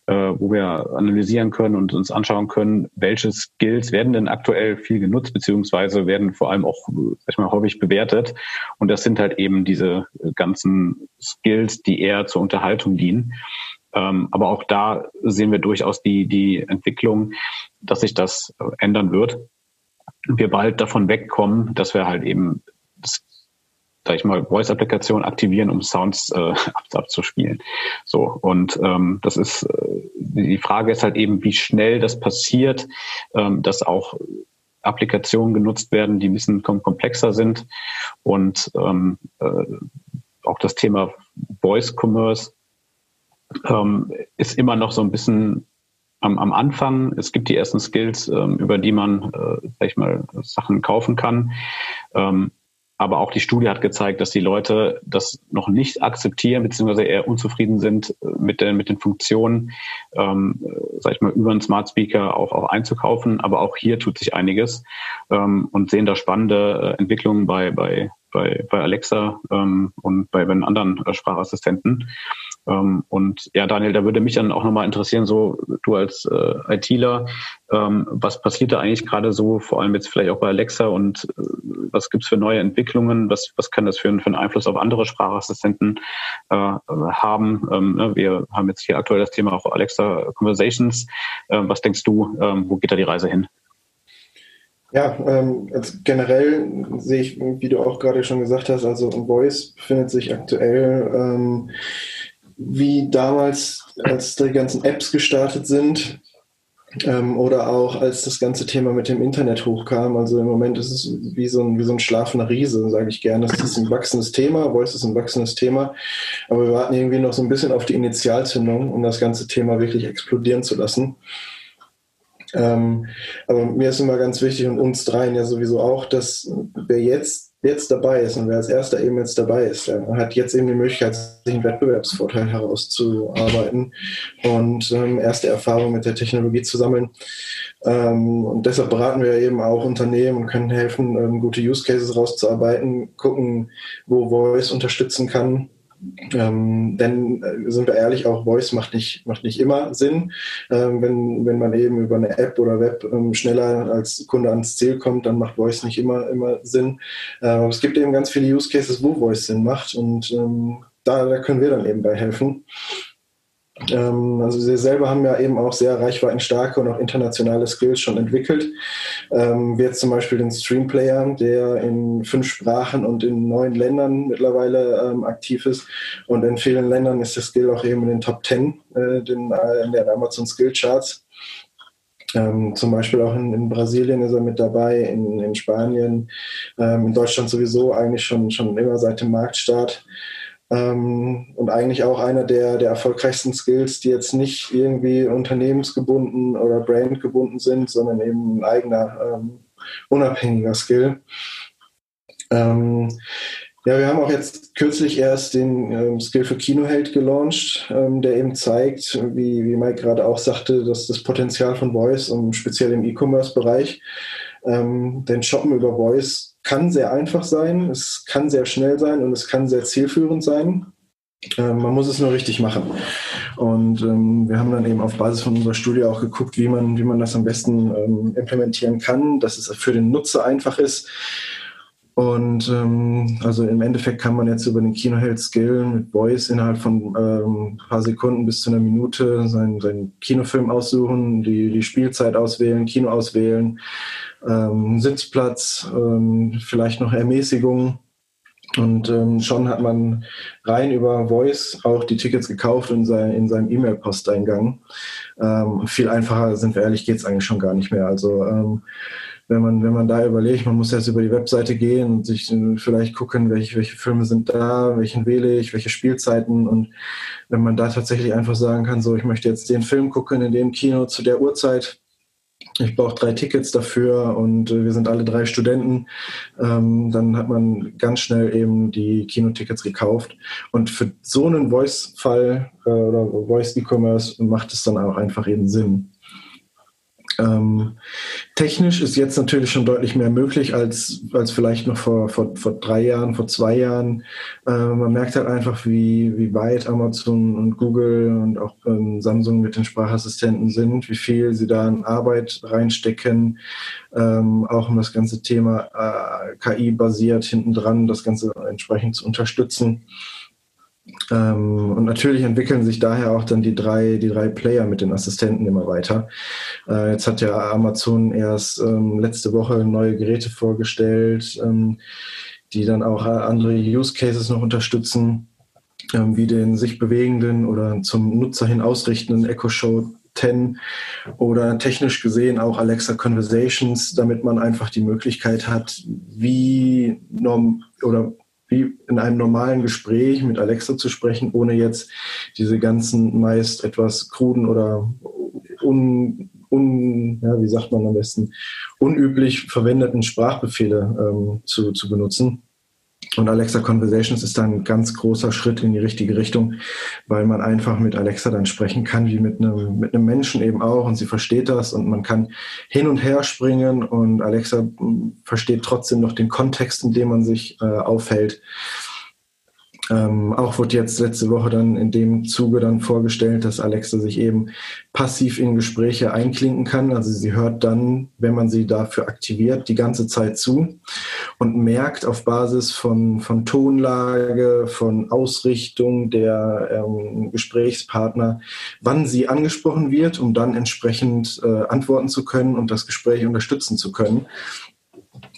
äh, wo wir analysieren können und uns anschauen können, welche Skills werden denn aktuell viel genutzt, beziehungsweise werden vor allem auch, sag ich mal, häufig bewertet. Und das sind halt eben diese ganzen Skills, die eher zur Unterhaltung dienen. Ähm, aber auch da sehen wir durchaus die, die Entwicklung, dass sich das äh, ändern wird wir bald davon wegkommen, dass wir halt eben, sag ich mal, Voice-Applikationen aktivieren, um Sounds äh, abzuspielen. So und ähm, das ist äh, die Frage ist halt eben, wie schnell das passiert, ähm, dass auch Applikationen genutzt werden, die ein bisschen komplexer sind. Und ähm, äh, auch das Thema Voice Commerce ähm, ist immer noch so ein bisschen am, am Anfang. Es gibt die ersten Skills, ähm, über die man, äh, sag ich mal, Sachen kaufen kann. Ähm, aber auch die Studie hat gezeigt, dass die Leute das noch nicht akzeptieren, beziehungsweise eher unzufrieden sind äh, mit den, mit den Funktionen, ähm, äh, sag ich mal, über einen Smart Speaker auch, auch einzukaufen. Aber auch hier tut sich einiges ähm, und sehen da spannende äh, Entwicklungen bei, bei, bei, bei Alexa ähm, und bei, bei anderen Sprachassistenten. Ähm, und ja, Daniel, da würde mich dann auch nochmal interessieren, so du als äh, ITler, ähm, was passiert da eigentlich gerade so, vor allem jetzt vielleicht auch bei Alexa und äh, was gibt's für neue Entwicklungen, was, was kann das für, für einen Einfluss auf andere Sprachassistenten äh, haben? Ähm, ne, wir haben jetzt hier aktuell das Thema auch Alexa Conversations. Äh, was denkst du, ähm, wo geht da die Reise hin? Ja, ähm, also generell sehe ich, wie du auch gerade schon gesagt hast, also Voice befindet sich aktuell ähm, wie damals, als die ganzen Apps gestartet sind ähm, oder auch als das ganze Thema mit dem Internet hochkam. Also im Moment ist es wie so ein, wie so ein schlafender Riese, sage ich gerne. Es ist ein wachsendes Thema, Voice ist ein wachsendes Thema, aber wir warten irgendwie noch so ein bisschen auf die Initialzündung, um das ganze Thema wirklich explodieren zu lassen. Ähm, aber mir ist immer ganz wichtig und uns dreien ja sowieso auch, dass wer jetzt jetzt dabei ist und wer als erster eben jetzt dabei ist, der hat jetzt eben die Möglichkeit, sich einen Wettbewerbsvorteil herauszuarbeiten und ähm, erste Erfahrungen mit der Technologie zu sammeln. Ähm, und deshalb beraten wir eben auch Unternehmen und können helfen, ähm, gute Use Cases rauszuarbeiten, gucken, wo Voice unterstützen kann ähm, denn äh, sind wir ehrlich, auch Voice macht nicht, macht nicht immer Sinn. Ähm, wenn, wenn man eben über eine App oder Web ähm, schneller als Kunde ans Ziel kommt, dann macht Voice nicht immer, immer Sinn. Äh, es gibt eben ganz viele Use Cases, wo Voice Sinn macht und ähm, da, da können wir dann eben bei helfen. Ähm, also sie selber haben ja eben auch sehr reichweitenstarke und auch internationale Skills schon entwickelt. Ähm, wie jetzt zum Beispiel den Streamplayer, der in fünf Sprachen und in neun Ländern mittlerweile ähm, aktiv ist. Und in vielen Ländern ist der Skill auch eben in den Top Ten äh, äh, in den Amazon Skill Charts. Ähm, zum Beispiel auch in, in, Brasilien ist er mit dabei, in, in Spanien, ähm, in Deutschland sowieso eigentlich schon, schon immer seit dem Marktstart. Ähm, und eigentlich auch einer der, der erfolgreichsten Skills, die jetzt nicht irgendwie unternehmensgebunden oder brandgebunden sind, sondern eben ein eigener, ähm, unabhängiger Skill. Ähm, ja, wir haben auch jetzt kürzlich erst den ähm, Skill für Kinoheld gelauncht, ähm, der eben zeigt, wie, wie Mike gerade auch sagte, dass das Potenzial von Voice, und speziell im E-Commerce-Bereich, ähm, denn Shoppen über Voice kann sehr einfach sein, es kann sehr schnell sein und es kann sehr zielführend sein. Ähm, man muss es nur richtig machen. Und ähm, wir haben dann eben auf Basis von unserer Studie auch geguckt, wie man, wie man das am besten ähm, implementieren kann, dass es für den Nutzer einfach ist. Und ähm, also im Endeffekt kann man jetzt über den Kino Health Skill mit Voice innerhalb von ähm, ein paar Sekunden bis zu einer Minute seinen, seinen Kinofilm aussuchen, die, die Spielzeit auswählen, Kino auswählen, ähm, Sitzplatz, ähm, vielleicht noch Ermäßigung. Und ähm, schon hat man rein über Voice auch die Tickets gekauft in, sein, in seinem E-Mail-Posteingang. Ähm, viel einfacher, sind wir ehrlich, geht es eigentlich schon gar nicht mehr. Also ähm, wenn man, wenn man da überlegt, man muss jetzt über die Webseite gehen und sich vielleicht gucken, welche, welche Filme sind da, welchen wähle ich, welche Spielzeiten und wenn man da tatsächlich einfach sagen kann, so ich möchte jetzt den Film gucken in dem Kino zu der Uhrzeit, ich brauche drei Tickets dafür und äh, wir sind alle drei Studenten, ähm, dann hat man ganz schnell eben die Kinotickets gekauft. Und für so einen Voice-Fall äh, oder Voice-E-Commerce macht es dann auch einfach eben Sinn. Ähm, technisch ist jetzt natürlich schon deutlich mehr möglich als, als vielleicht noch vor, vor, vor drei Jahren, vor zwei Jahren. Äh, man merkt halt einfach, wie, wie weit Amazon und Google und auch ähm, Samsung mit den Sprachassistenten sind, wie viel sie da in Arbeit reinstecken, ähm, auch um das ganze Thema äh, KI-basiert hinten dran, das Ganze entsprechend zu unterstützen. Ähm, und natürlich entwickeln sich daher auch dann die drei, die drei Player mit den Assistenten immer weiter. Äh, jetzt hat ja Amazon erst ähm, letzte Woche neue Geräte vorgestellt, ähm, die dann auch andere Use Cases noch unterstützen, ähm, wie den sich bewegenden oder zum Nutzer hin ausrichtenden Echo Show 10 oder technisch gesehen auch Alexa Conversations, damit man einfach die Möglichkeit hat, wie norm oder wie in einem normalen Gespräch mit Alexa zu sprechen, ohne jetzt diese ganzen meist etwas kruden oder un, un ja, wie sagt man am besten, unüblich verwendeten Sprachbefehle ähm, zu, zu benutzen. Und Alexa Conversations ist dann ein ganz großer Schritt in die richtige Richtung, weil man einfach mit Alexa dann sprechen kann, wie mit einem, mit einem Menschen eben auch. Und sie versteht das und man kann hin und her springen und Alexa hm, versteht trotzdem noch den Kontext, in dem man sich äh, aufhält. Ähm, auch wird jetzt letzte Woche dann in dem Zuge dann vorgestellt, dass Alexa sich eben passiv in Gespräche einklinken kann. Also sie hört dann, wenn man sie dafür aktiviert, die ganze Zeit zu und merkt auf Basis von, von Tonlage, von Ausrichtung der ähm, Gesprächspartner, wann sie angesprochen wird, um dann entsprechend äh, antworten zu können und das Gespräch unterstützen zu können.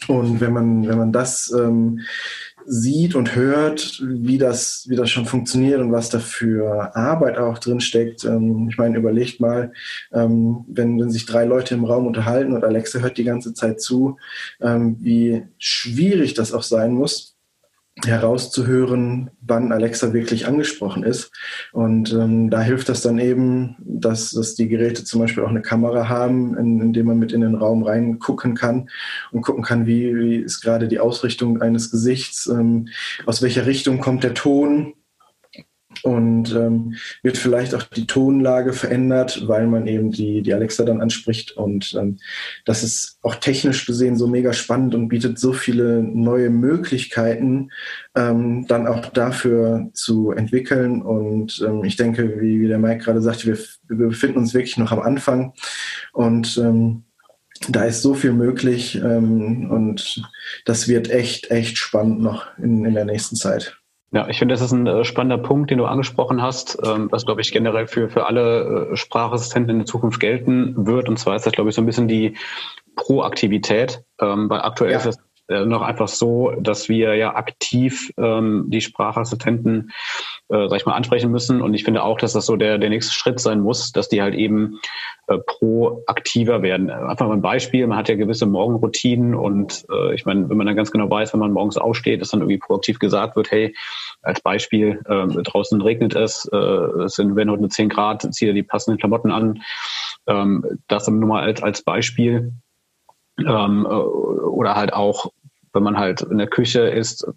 Und wenn man, wenn man das ähm, sieht und hört, wie das, wie das schon funktioniert und was da für Arbeit auch drin steckt. Ähm, ich meine, überlegt mal, ähm, wenn, wenn sich drei Leute im Raum unterhalten und Alexa hört die ganze Zeit zu, ähm, wie schwierig das auch sein muss, herauszuhören, wann Alexa wirklich angesprochen ist. Und ähm, da hilft das dann eben, dass, dass die Geräte zum Beispiel auch eine Kamera haben, in, in dem man mit in den Raum reingucken kann und gucken kann, wie, wie ist gerade die Ausrichtung eines Gesichts, ähm, aus welcher Richtung kommt der Ton und ähm, wird vielleicht auch die Tonlage verändert, weil man eben die, die Alexa dann anspricht. Und ähm, das ist auch technisch gesehen so mega spannend und bietet so viele neue Möglichkeiten, ähm, dann auch dafür zu entwickeln. Und ähm, ich denke, wie, wie der Mike gerade sagte, wir, wir befinden uns wirklich noch am Anfang. Und ähm, da ist so viel möglich ähm, und das wird echt, echt spannend noch in, in der nächsten Zeit. Ja, ich finde, das ist ein äh, spannender Punkt, den du angesprochen hast, ähm, was, glaube ich, generell für, für alle äh, Sprachassistenten in der Zukunft gelten wird. Und zwar ist das, glaube ich, so ein bisschen die Proaktivität. Ähm, weil aktuell ja. ist äh, noch einfach so, dass wir ja aktiv ähm, die Sprachassistenten, äh, sag ich mal, ansprechen müssen. Und ich finde auch, dass das so der, der nächste Schritt sein muss, dass die halt eben äh, proaktiver werden. Einfach mal ein Beispiel, man hat ja gewisse Morgenroutinen und äh, ich meine, wenn man dann ganz genau weiß, wenn man morgens aufsteht, dass dann irgendwie proaktiv gesagt wird, hey, als Beispiel, äh, draußen regnet es, äh, es sind, wenn heute nur 10 Grad, zieh dir die passenden Klamotten an. Ähm, das nur mal als, als Beispiel. Ähm, äh, oder halt auch, wenn man halt in der Küche ist,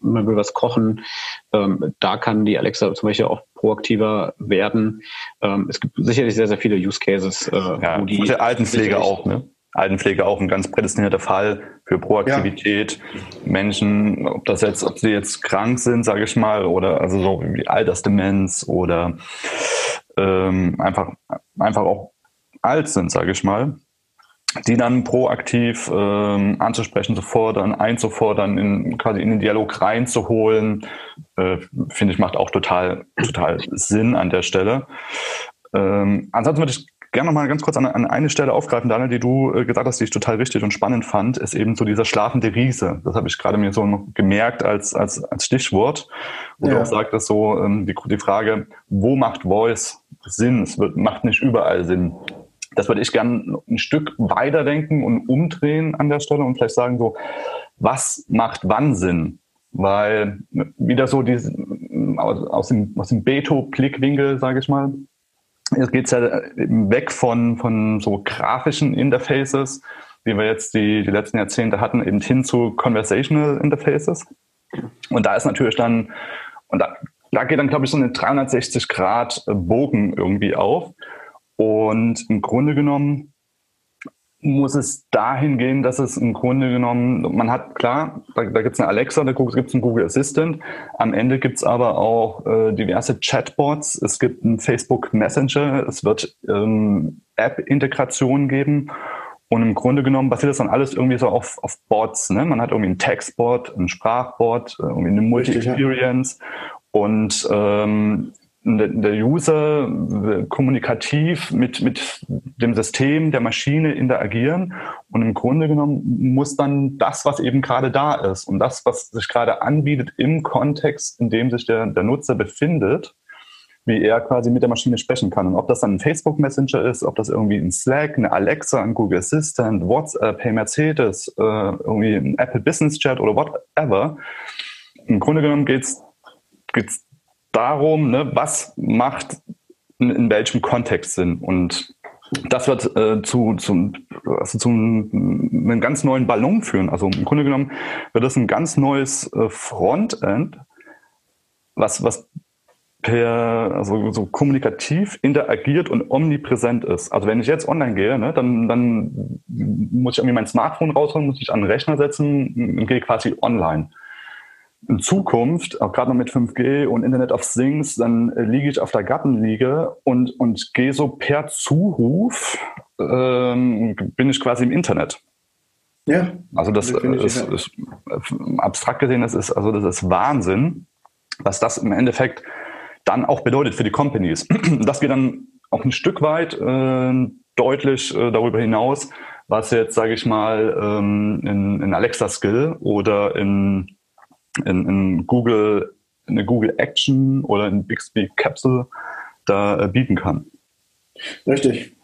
man will was kochen, ähm, da kann die Alexa zum Beispiel auch proaktiver werden. Ähm, es gibt sicherlich sehr, sehr viele Use Cases. Äh, ja, wo die Altenpflege auch, ne? Altenpflege auch ein ganz prädestinierter Fall für Proaktivität. Ja. Menschen, ob das jetzt, ob sie jetzt krank sind, sage ich mal, oder also so wie Altersdemenz oder ähm, einfach, einfach auch alt sind, sage ich mal, die dann proaktiv ähm, anzusprechen, zu fordern, einzufordern, in, quasi in den Dialog reinzuholen, äh, finde ich, macht auch total, total Sinn an der Stelle. Ähm, ansonsten würde ich gerne noch mal ganz kurz an, an eine Stelle aufgreifen, Daniel, die du äh, gesagt hast, die ich total wichtig und spannend fand, ist eben so dieser schlafende Riese. Das habe ich gerade mir so gemerkt als, als, als Stichwort, wo ja. du auch sagtest, so ähm, die, die Frage, wo macht Voice Sinn? Es wird, macht nicht überall Sinn das würde ich gerne ein Stück weiterdenken und umdrehen an der Stelle und vielleicht sagen so, was macht wann Sinn? Weil wieder so diese, aus dem, aus dem Beto-Blickwinkel, sage ich mal, jetzt geht es ja weg von, von so grafischen Interfaces, wie wir jetzt die, die letzten Jahrzehnte hatten, eben hin zu Conversational Interfaces. Und da ist natürlich dann, und da, da geht dann, glaube ich, so eine 360 Grad Bogen irgendwie auf. Und im Grunde genommen muss es dahin gehen, dass es im Grunde genommen, man hat klar, da, da gibt es eine Alexa, da gibt es einen Google Assistant, am Ende gibt es aber auch äh, diverse Chatbots, es gibt einen Facebook Messenger, es wird ähm, App-Integrationen geben. Und im Grunde genommen basiert das dann alles irgendwie so auf, auf Bots. Ne? Man hat irgendwie einen Textbot, einen Sprachbot, irgendwie eine Multi-Experience. Und ähm, der User kommunikativ mit, mit dem System, der Maschine interagieren. Und im Grunde genommen muss dann das, was eben gerade da ist und das, was sich gerade anbietet im Kontext, in dem sich der, der Nutzer befindet, wie er quasi mit der Maschine sprechen kann. Und ob das dann ein Facebook Messenger ist, ob das irgendwie ein Slack, eine Alexa, ein Google Assistant, WhatsApp, Hey Mercedes, äh, irgendwie ein Apple Business Chat oder whatever. Im Grunde genommen geht's geht's darum, ne, was macht in, in welchem Kontext Sinn. Und das wird äh, zu, zu, also zu einem ganz neuen Ballon führen. Also im Grunde genommen wird das ein ganz neues äh, Frontend, was, was per, also so kommunikativ interagiert und omnipräsent ist. Also wenn ich jetzt online gehe, ne, dann, dann muss ich irgendwie mein Smartphone rausholen, muss ich an den Rechner setzen und gehe quasi online. In Zukunft, auch gerade noch mit 5G und Internet of Things, dann äh, liege ich auf der Gartenliege und, und gehe so per Zuruf, ähm, bin ich quasi im Internet. Ja. Also das ist, ist, abstrakt gesehen, das ist, also das ist Wahnsinn, was das im Endeffekt dann auch bedeutet für die Companies. Das geht dann auch ein Stück weit äh, deutlich äh, darüber hinaus, was jetzt, sage ich mal, ähm, in, in Alexa Skill oder in, in, in Google, in eine Google Action oder in Bixby Capsule da äh, bieten kann. Richtig.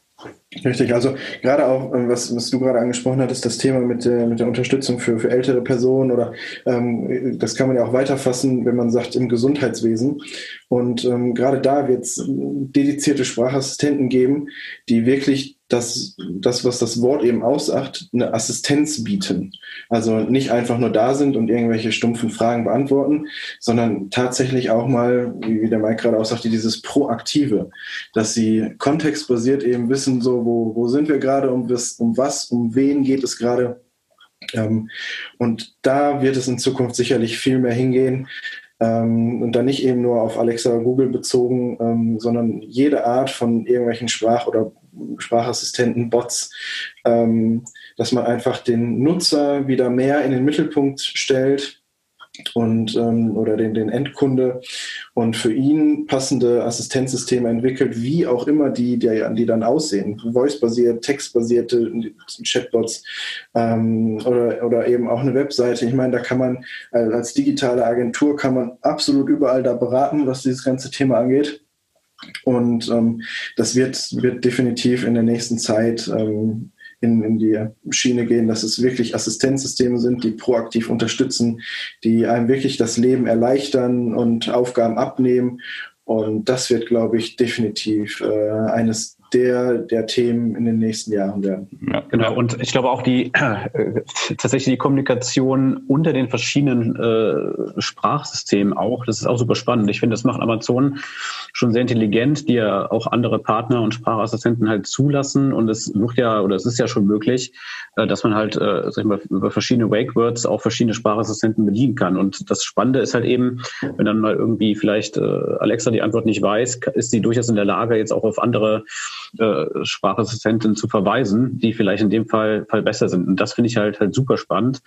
Richtig, also gerade auch, ähm, was, was du gerade angesprochen hattest, das Thema mit, der, mit der Unterstützung für, für ältere Personen oder ähm, das kann man ja auch weiterfassen, wenn man sagt, im Gesundheitswesen. Und ähm, gerade da wird es dedizierte Sprachassistenten geben, die wirklich das, das, was das Wort eben aussagt, eine Assistenz bieten. Also nicht einfach nur da sind und irgendwelche stumpfen Fragen beantworten, sondern tatsächlich auch mal, wie der Mike gerade auch sagte, dieses Proaktive, dass sie kontextbasiert eben wissen, so, wo, wo sind wir gerade, um um was, um wen geht es gerade. Ähm, und da wird es in Zukunft sicherlich viel mehr hingehen, ähm, und dann nicht eben nur auf Alexa Google bezogen, ähm, sondern jede Art von irgendwelchen Sprach- oder Sprachassistenten, Bots, ähm, dass man einfach den Nutzer wieder mehr in den Mittelpunkt stellt und ähm, oder den, den Endkunde und für ihn passende Assistenzsysteme entwickelt, wie auch immer die, die, die dann aussehen. Voice-basiert, textbasierte Chatbots ähm, oder, oder eben auch eine Webseite. Ich meine, da kann man als digitale Agentur kann man absolut überall da beraten, was dieses ganze Thema angeht. Und ähm, das wird, wird definitiv in der nächsten Zeit ähm, in, in die Schiene gehen, dass es wirklich Assistenzsysteme sind, die proaktiv unterstützen, die einem wirklich das Leben erleichtern und Aufgaben abnehmen. Und das wird, glaube ich, definitiv äh, eines der, der Themen in den nächsten Jahren werden. Ja, genau. Und ich glaube auch die äh, tatsächlich die Kommunikation unter den verschiedenen äh, Sprachsystemen auch, das ist auch super spannend. Ich finde, das macht Amazon schon sehr intelligent, die ja auch andere Partner und Sprachassistenten halt zulassen. Und es wird ja, oder es ist ja schon möglich, äh, dass man halt, äh, sag ich mal, über verschiedene Wake Words auch verschiedene Sprachassistenten bedienen kann. Und das Spannende ist halt eben, wenn dann mal irgendwie vielleicht äh, Alexa die Antwort nicht weiß, ist sie durchaus in der Lage, jetzt auch auf andere äh, Sprachassistenten zu verweisen, die vielleicht in dem Fall, Fall besser sind. Und das finde ich halt halt super spannend,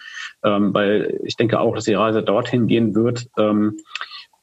ähm, weil ich denke auch, dass die Reise dorthin gehen wird, ähm,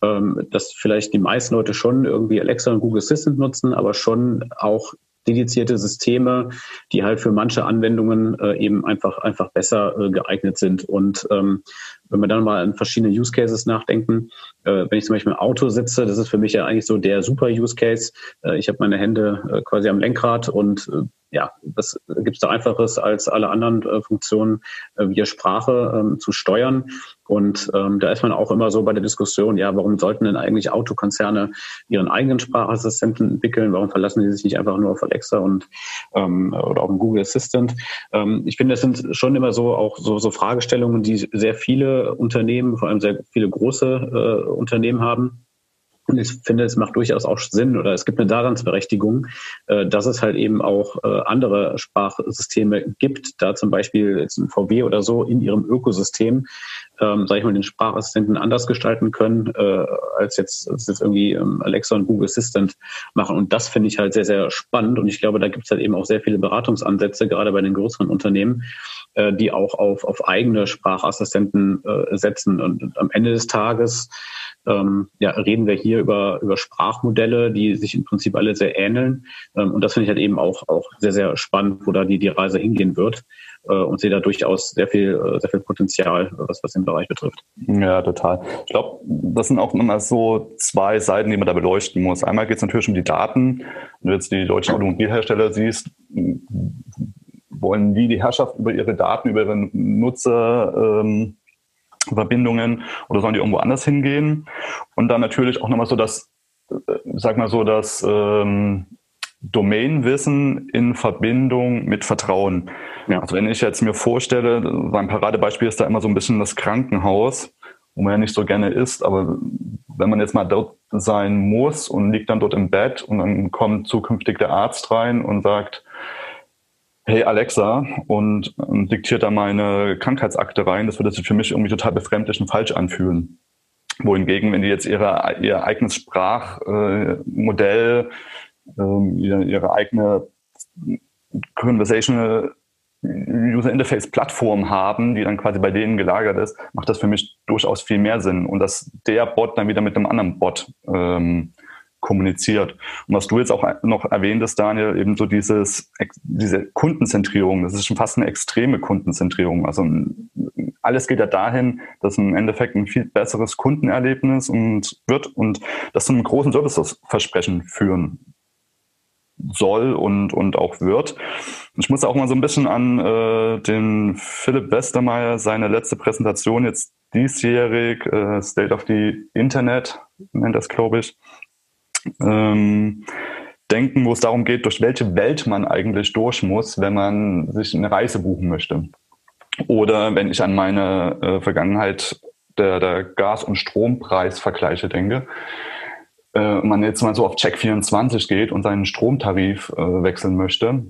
ähm, dass vielleicht die meisten Leute schon irgendwie Alexa und Google Assistant nutzen, aber schon auch dedizierte Systeme, die halt für manche Anwendungen äh, eben einfach einfach besser äh, geeignet sind. Und ähm, wenn wir dann mal an verschiedene Use Cases nachdenken, äh, wenn ich zum Beispiel im Auto sitze, das ist für mich ja eigentlich so der super Use Case. Äh, ich habe meine Hände äh, quasi am Lenkrad und äh, ja, das gibt es da einfaches als alle anderen äh, Funktionen äh, via Sprache ähm, zu steuern. Und ähm, da ist man auch immer so bei der Diskussion, ja, warum sollten denn eigentlich Autokonzerne ihren eigenen Sprachassistenten entwickeln? Warum verlassen die sich nicht einfach nur auf Alexa und ähm, oder auf den Google Assistant? Ähm, ich finde, das sind schon immer so auch so, so Fragestellungen, die sehr viele Unternehmen, vor allem sehr viele große äh, Unternehmen haben und ich finde, es macht durchaus auch Sinn oder es gibt eine Daseinsberechtigung, äh, dass es halt eben auch äh, andere Sprachsysteme gibt, da zum Beispiel jetzt ein VW oder so in ihrem Ökosystem, ähm, sage ich mal, den Sprachassistenten anders gestalten können, äh, als jetzt, als jetzt irgendwie ähm, Alexa und Google Assistant machen. Und das finde ich halt sehr, sehr spannend. Und ich glaube, da gibt es halt eben auch sehr viele Beratungsansätze, gerade bei den größeren Unternehmen, äh, die auch auf, auf eigene Sprachassistenten äh, setzen. Und, und am Ende des Tages ähm, ja, reden wir hier über, über Sprachmodelle, die sich im Prinzip alle sehr ähneln. Ähm, und das finde ich halt eben auch, auch sehr, sehr spannend, wo da die, die Reise hingehen wird. Äh, und sehe da durchaus sehr viel, äh, sehr viel Potenzial, was, was den Bereich betrifft. Ja, total. Ich glaube, das sind auch immer so zwei Seiten, die man da beleuchten muss. Einmal geht es natürlich um die Daten. Wenn du jetzt die deutschen Automobilhersteller siehst, wollen die die Herrschaft über ihre Daten, über ihre Nutzerverbindungen ähm, oder sollen die irgendwo anders hingehen? Und dann natürlich auch nochmal so das, äh, sag mal so, das ähm, Domainwissen in Verbindung mit Vertrauen. Ja. Also wenn ich jetzt mir vorstelle, mein Paradebeispiel ist da immer so ein bisschen das Krankenhaus, wo man ja nicht so gerne ist, aber wenn man jetzt mal dort sein muss und liegt dann dort im Bett und dann kommt zukünftig der Arzt rein und sagt, hey Alexa und, und diktiert da meine Krankheitsakte rein, das würde sich für mich irgendwie total befremdlich und falsch anfühlen. Wohingegen, wenn die jetzt ihre, ihr eigenes Sprachmodell, äh, äh, ihre, ihre eigene Conversational User Interface Plattform haben, die dann quasi bei denen gelagert ist, macht das für mich durchaus viel mehr Sinn. Und dass der Bot dann wieder mit einem anderen Bot ähm, kommuniziert. Und was du jetzt auch noch erwähntest, Daniel, eben so dieses, diese Kundenzentrierung, das ist schon fast eine extreme Kundenzentrierung. Also alles geht ja dahin, dass im Endeffekt ein viel besseres Kundenerlebnis und wird und das zu einem großen Serviceversprechen führen soll und, und auch wird. Ich muss auch mal so ein bisschen an äh, den Philipp Westermeier, seine letzte Präsentation jetzt diesjährig, äh, State of the Internet, nennt das, glaube ich, ähm, denken, wo es darum geht, durch welche Welt man eigentlich durch muss, wenn man sich eine Reise buchen möchte. Oder wenn ich an meine äh, Vergangenheit der, der Gas- und Strompreisvergleiche denke, äh, man jetzt mal so auf Check24 geht und seinen Stromtarif äh, wechseln möchte.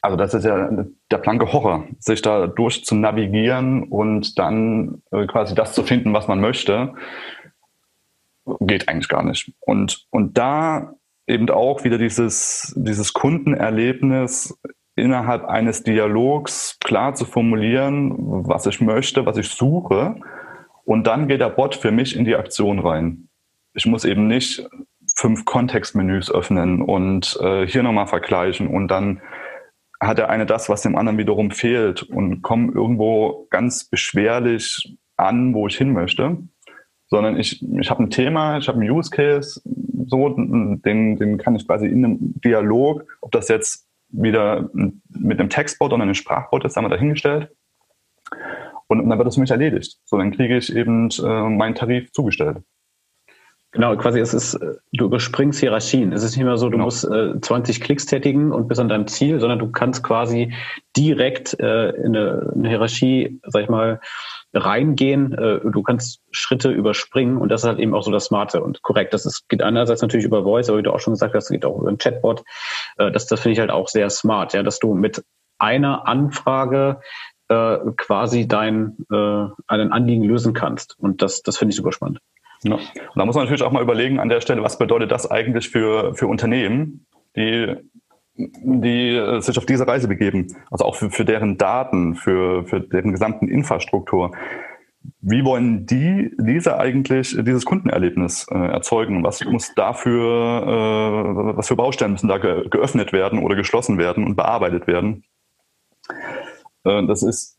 Also das ist ja der blanke Horror, sich da durch zu navigieren und dann äh, quasi das zu finden, was man möchte geht eigentlich gar nicht. Und, und da eben auch wieder dieses, dieses Kundenerlebnis innerhalb eines Dialogs klar zu formulieren, was ich möchte, was ich suche. Und dann geht der Bot für mich in die Aktion rein. Ich muss eben nicht fünf Kontextmenüs öffnen und äh, hier nochmal vergleichen und dann hat der eine das, was dem anderen wiederum fehlt und komme irgendwo ganz beschwerlich an, wo ich hin möchte sondern ich, ich habe ein Thema, ich habe einen Use Case, so, den, den kann ich quasi in einem Dialog, ob das jetzt wieder mit einem Textbot oder einem Sprachbot ist, haben wir dahingestellt. Und dann wird das für mich erledigt. So, dann kriege ich eben äh, meinen Tarif zugestellt. Genau, quasi es ist, du überspringst Hierarchien. Es ist nicht mehr so, du genau. musst äh, 20 Klicks tätigen und bist an deinem Ziel, sondern du kannst quasi direkt äh, in eine, eine Hierarchie, sag ich mal, reingehen. Äh, du kannst Schritte überspringen und das ist halt eben auch so das Smarte und korrekt. Das ist, geht einerseits natürlich über Voice, aber wie du auch schon gesagt hast, geht auch über ein Chatbot. Äh, das, das finde ich halt auch sehr smart, ja, dass du mit einer Anfrage äh, quasi dein äh, einen Anliegen lösen kannst. Und das, das finde ich super spannend. Ja. Und da muss man natürlich auch mal überlegen an der Stelle, was bedeutet das eigentlich für, für Unternehmen, die die äh, sich auf diese Reise begeben, also auch für, für deren Daten, für, für deren gesamten Infrastruktur. Wie wollen die diese eigentlich dieses Kundenerlebnis äh, erzeugen? Was muss dafür, äh, was für Baustellen müssen da ge geöffnet werden oder geschlossen werden und bearbeitet werden? Äh, das ist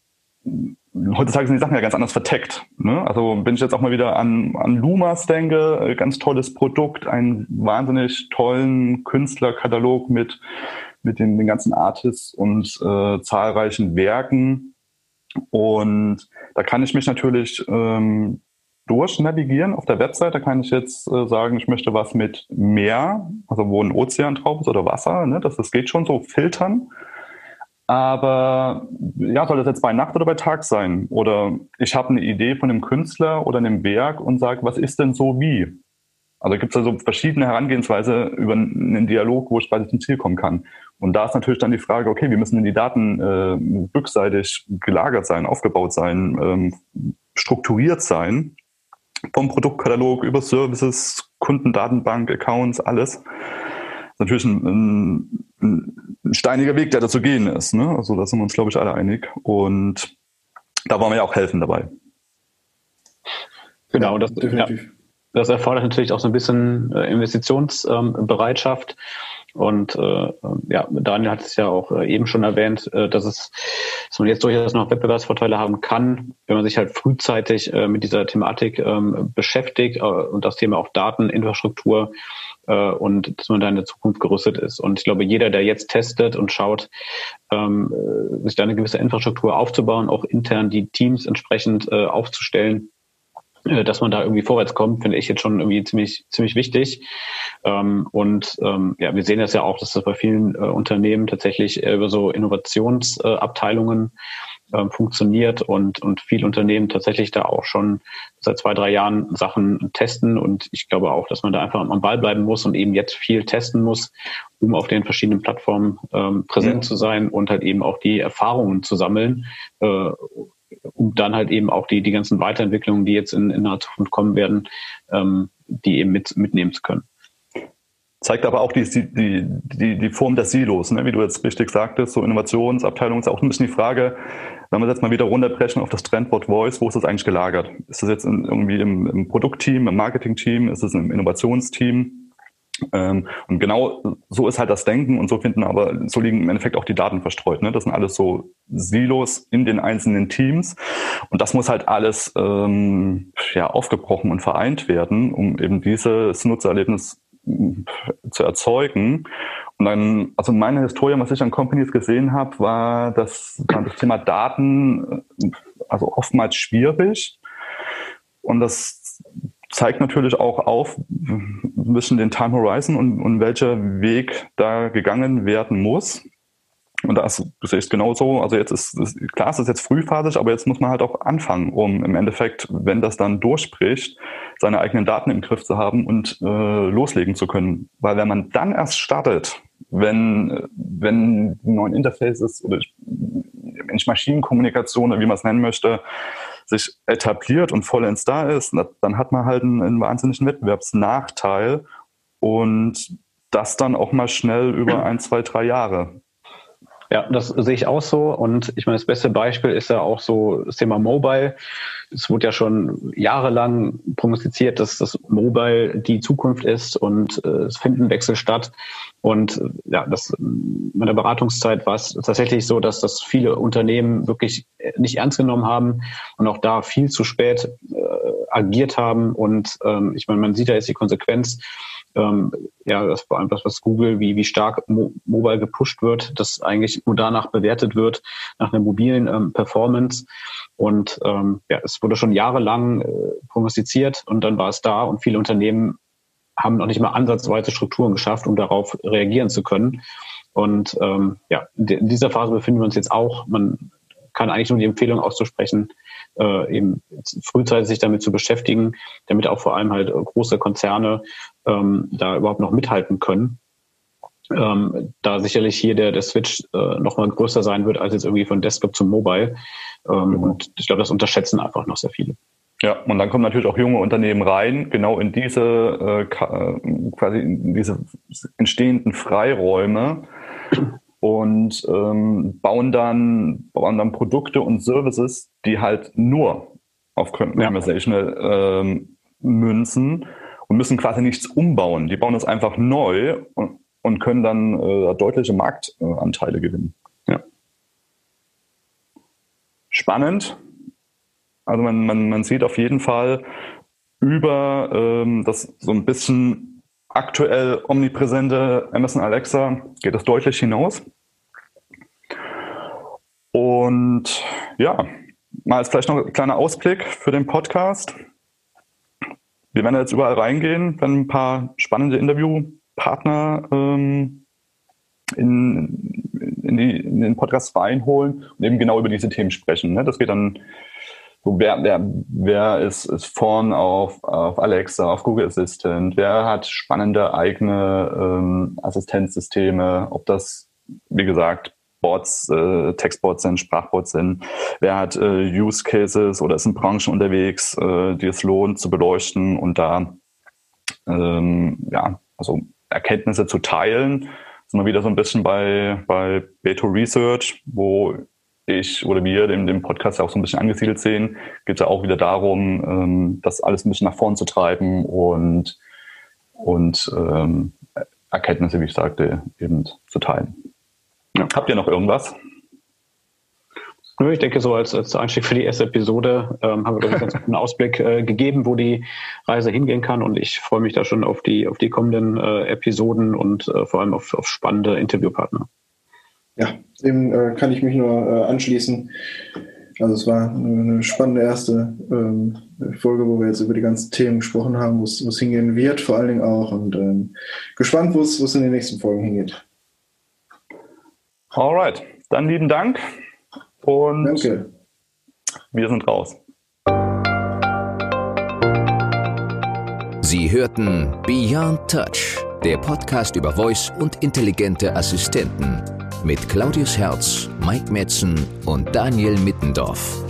heutzutage sind die Sachen ja ganz anders verteckt. Ne? Also wenn ich jetzt auch mal wieder an, an Lumas denke, äh, ganz tolles Produkt, einen wahnsinnig tollen Künstlerkatalog mit, mit den, den ganzen Artists und äh, zahlreichen Werken. Und da kann ich mich natürlich ähm, durchnavigieren auf der Webseite. Da kann ich jetzt äh, sagen, ich möchte was mit Meer, also wo ein Ozean drauf ist oder Wasser. Ne? Das, das geht schon so filtern. Aber ja, soll das jetzt bei Nacht oder bei Tag sein? Oder ich habe eine Idee von einem Künstler oder einem Werk und sage, was ist denn so wie? Also gibt es also verschiedene Herangehensweise über einen Dialog, wo ich quasi zum Ziel kommen kann. Und da ist natürlich dann die Frage, okay, wie müssen denn die Daten äh, rückseitig gelagert sein, aufgebaut sein, ähm, strukturiert sein? Vom Produktkatalog über Services, Kundendatenbank, Accounts, alles natürlich ein, ein, ein, steiniger Weg, der da zu gehen ist. Ne? Also da sind wir uns, glaube ich, alle einig. Und da wollen wir ja auch helfen dabei. Genau, das, definitiv. Ja, das erfordert natürlich auch so ein bisschen äh, Investitionsbereitschaft. Und äh, ja, Daniel hat es ja auch äh, eben schon erwähnt, äh, dass es, dass man jetzt durchaus noch Wettbewerbsvorteile haben kann, wenn man sich halt frühzeitig äh, mit dieser Thematik ähm, beschäftigt äh, und das Thema auch Dateninfrastruktur äh, und dass man da in der Zukunft gerüstet ist. Und ich glaube, jeder, der jetzt testet und schaut, ähm, äh, sich da eine gewisse Infrastruktur aufzubauen, auch intern die Teams entsprechend äh, aufzustellen, äh, dass man da irgendwie vorwärts kommt, finde ich jetzt schon irgendwie ziemlich, ziemlich wichtig. Ähm, und ähm, ja, wir sehen das ja auch, dass das bei vielen äh, Unternehmen tatsächlich über so Innovationsabteilungen äh, funktioniert und, und viele Unternehmen tatsächlich da auch schon seit zwei, drei Jahren Sachen testen. Und ich glaube auch, dass man da einfach am Ball bleiben muss und eben jetzt viel testen muss, um auf den verschiedenen Plattformen ähm, präsent mhm. zu sein und halt eben auch die Erfahrungen zu sammeln, äh, um dann halt eben auch die, die ganzen Weiterentwicklungen, die jetzt in, in naher Zukunft kommen werden, ähm, die eben mit, mitnehmen zu können. Zeigt aber auch die, die, die, die Form der Silos, ne? wie du jetzt richtig sagtest, so Innovationsabteilung ist auch ein bisschen die Frage, wenn wir jetzt mal wieder runterbrechen auf das Trendwort Voice, wo ist das eigentlich gelagert? Ist das jetzt in, irgendwie im, im Produktteam, im Marketingteam, ist es im Innovationsteam? Ähm, und genau so ist halt das Denken und so finden aber, so liegen im Endeffekt auch die Daten verstreut. Ne? Das sind alles so Silos in den einzelnen Teams. Und das muss halt alles ähm, ja, aufgebrochen und vereint werden, um eben dieses Nutzererlebnis äh, zu erzeugen. Und dann, also meine Historie, was ich an Companies gesehen habe, war das, war das Thema Daten, äh, also oftmals schwierig. Und das zeigt natürlich auch auf, ein den Time Horizon und, und welcher Weg da gegangen werden muss. Und das sehe ich genauso. Also jetzt ist, ist klar, es ist jetzt frühphasig, aber jetzt muss man halt auch anfangen, um im Endeffekt, wenn das dann durchbricht, seine eigenen Daten im Griff zu haben und äh, loslegen zu können. Weil wenn man dann erst startet, wenn, wenn die neuen Interfaces oder Mensch-Maschinen-Kommunikation, wie man es nennen möchte, sich etabliert und vollends da ist, dann hat man halt einen, einen wahnsinnigen Wettbewerbsnachteil und das dann auch mal schnell über ein, zwei, drei Jahre. Ja, das sehe ich auch so. Und ich meine, das beste Beispiel ist ja auch so das Thema Mobile. Es wurde ja schon jahrelang prognostiziert, dass das Mobile die Zukunft ist und äh, es finden Wechsel statt. Und äh, ja, das in meiner Beratungszeit war es tatsächlich so, dass das viele Unternehmen wirklich nicht ernst genommen haben und auch da viel zu spät äh, agiert haben. Und ähm, ich meine, man sieht ja jetzt die Konsequenz ähm, ja, das das, was Google, wie, wie stark Mo Mobile gepusht wird, dass eigentlich nur danach bewertet wird, nach einer mobilen ähm, Performance. Und ähm, ja, es wurde schon jahrelang äh, prognostiziert und dann war es da und viele Unternehmen haben noch nicht mal ansatzweise Strukturen geschafft, um darauf reagieren zu können. Und ähm, ja, in dieser Phase befinden wir uns jetzt auch. Man kann eigentlich nur die Empfehlung auszusprechen, äh, eben frühzeitig sich damit zu beschäftigen, damit auch vor allem halt große Konzerne ähm, da überhaupt noch mithalten können. Ähm, da sicherlich hier der, der Switch äh, noch mal größer sein wird als jetzt irgendwie von Desktop zum Mobile. Ähm, mhm. Und ich glaube, das unterschätzen einfach noch sehr viele. Ja, und dann kommen natürlich auch junge Unternehmen rein, genau in diese äh, äh quasi in diese entstehenden Freiräume und ähm, bauen dann bauen dann Produkte und Services, die halt nur auf Conversational ja. ähm, münzen und müssen quasi nichts umbauen. Die bauen das einfach neu und, und können dann äh, deutliche Marktanteile gewinnen. Ja. Spannend. Also man, man, man sieht auf jeden Fall über ähm, das so ein bisschen aktuell omnipräsente Amazon Alexa geht das deutlich hinaus. Und ja, mal als vielleicht noch ein kleiner Ausblick für den Podcast. Wir werden jetzt überall reingehen, werden ein paar spannende Interviewpartner ähm, in, in, die, in, den Podcast reinholen und eben genau über diese Themen sprechen. Ne? Das geht dann so, wer, wer, wer ist, ist vorn auf, auf Alexa, auf Google Assistant, wer hat spannende eigene ähm, Assistenzsysteme, ob das, wie gesagt, Bots, äh, Textbots sind, Sprachbots sind. Wer hat äh, Use Cases oder ist in Branchen unterwegs, äh, die es lohnt zu beleuchten und da ähm, ja, also Erkenntnisse zu teilen. Sind wir wieder so ein bisschen bei, bei Beto Research, wo ich oder wir dem, dem Podcast auch so ein bisschen angesiedelt sehen, geht ja auch wieder darum, ähm, das alles ein bisschen nach vorn zu treiben und, und ähm, Erkenntnisse, wie ich sagte, eben zu teilen. Ja. Habt ihr noch irgendwas? Ich denke, so als, als Einstieg für die erste Episode ähm, haben wir einen ganz guten Ausblick äh, gegeben, wo die Reise hingehen kann. Und ich freue mich da schon auf die, auf die kommenden äh, Episoden und äh, vor allem auf, auf spannende Interviewpartner. Ja, dem äh, kann ich mich nur äh, anschließen. Also es war eine spannende erste ähm, Folge, wo wir jetzt über die ganzen Themen gesprochen haben, wo es hingehen wird, vor allen Dingen auch. Und ähm, gespannt, wo es in den nächsten Folgen hingeht. Alright, dann lieben Dank. Und Danke. wir sind raus. Sie hörten Beyond Touch, der Podcast über Voice und intelligente Assistenten mit Claudius Herz, Mike Metzen und Daniel Mittendorf.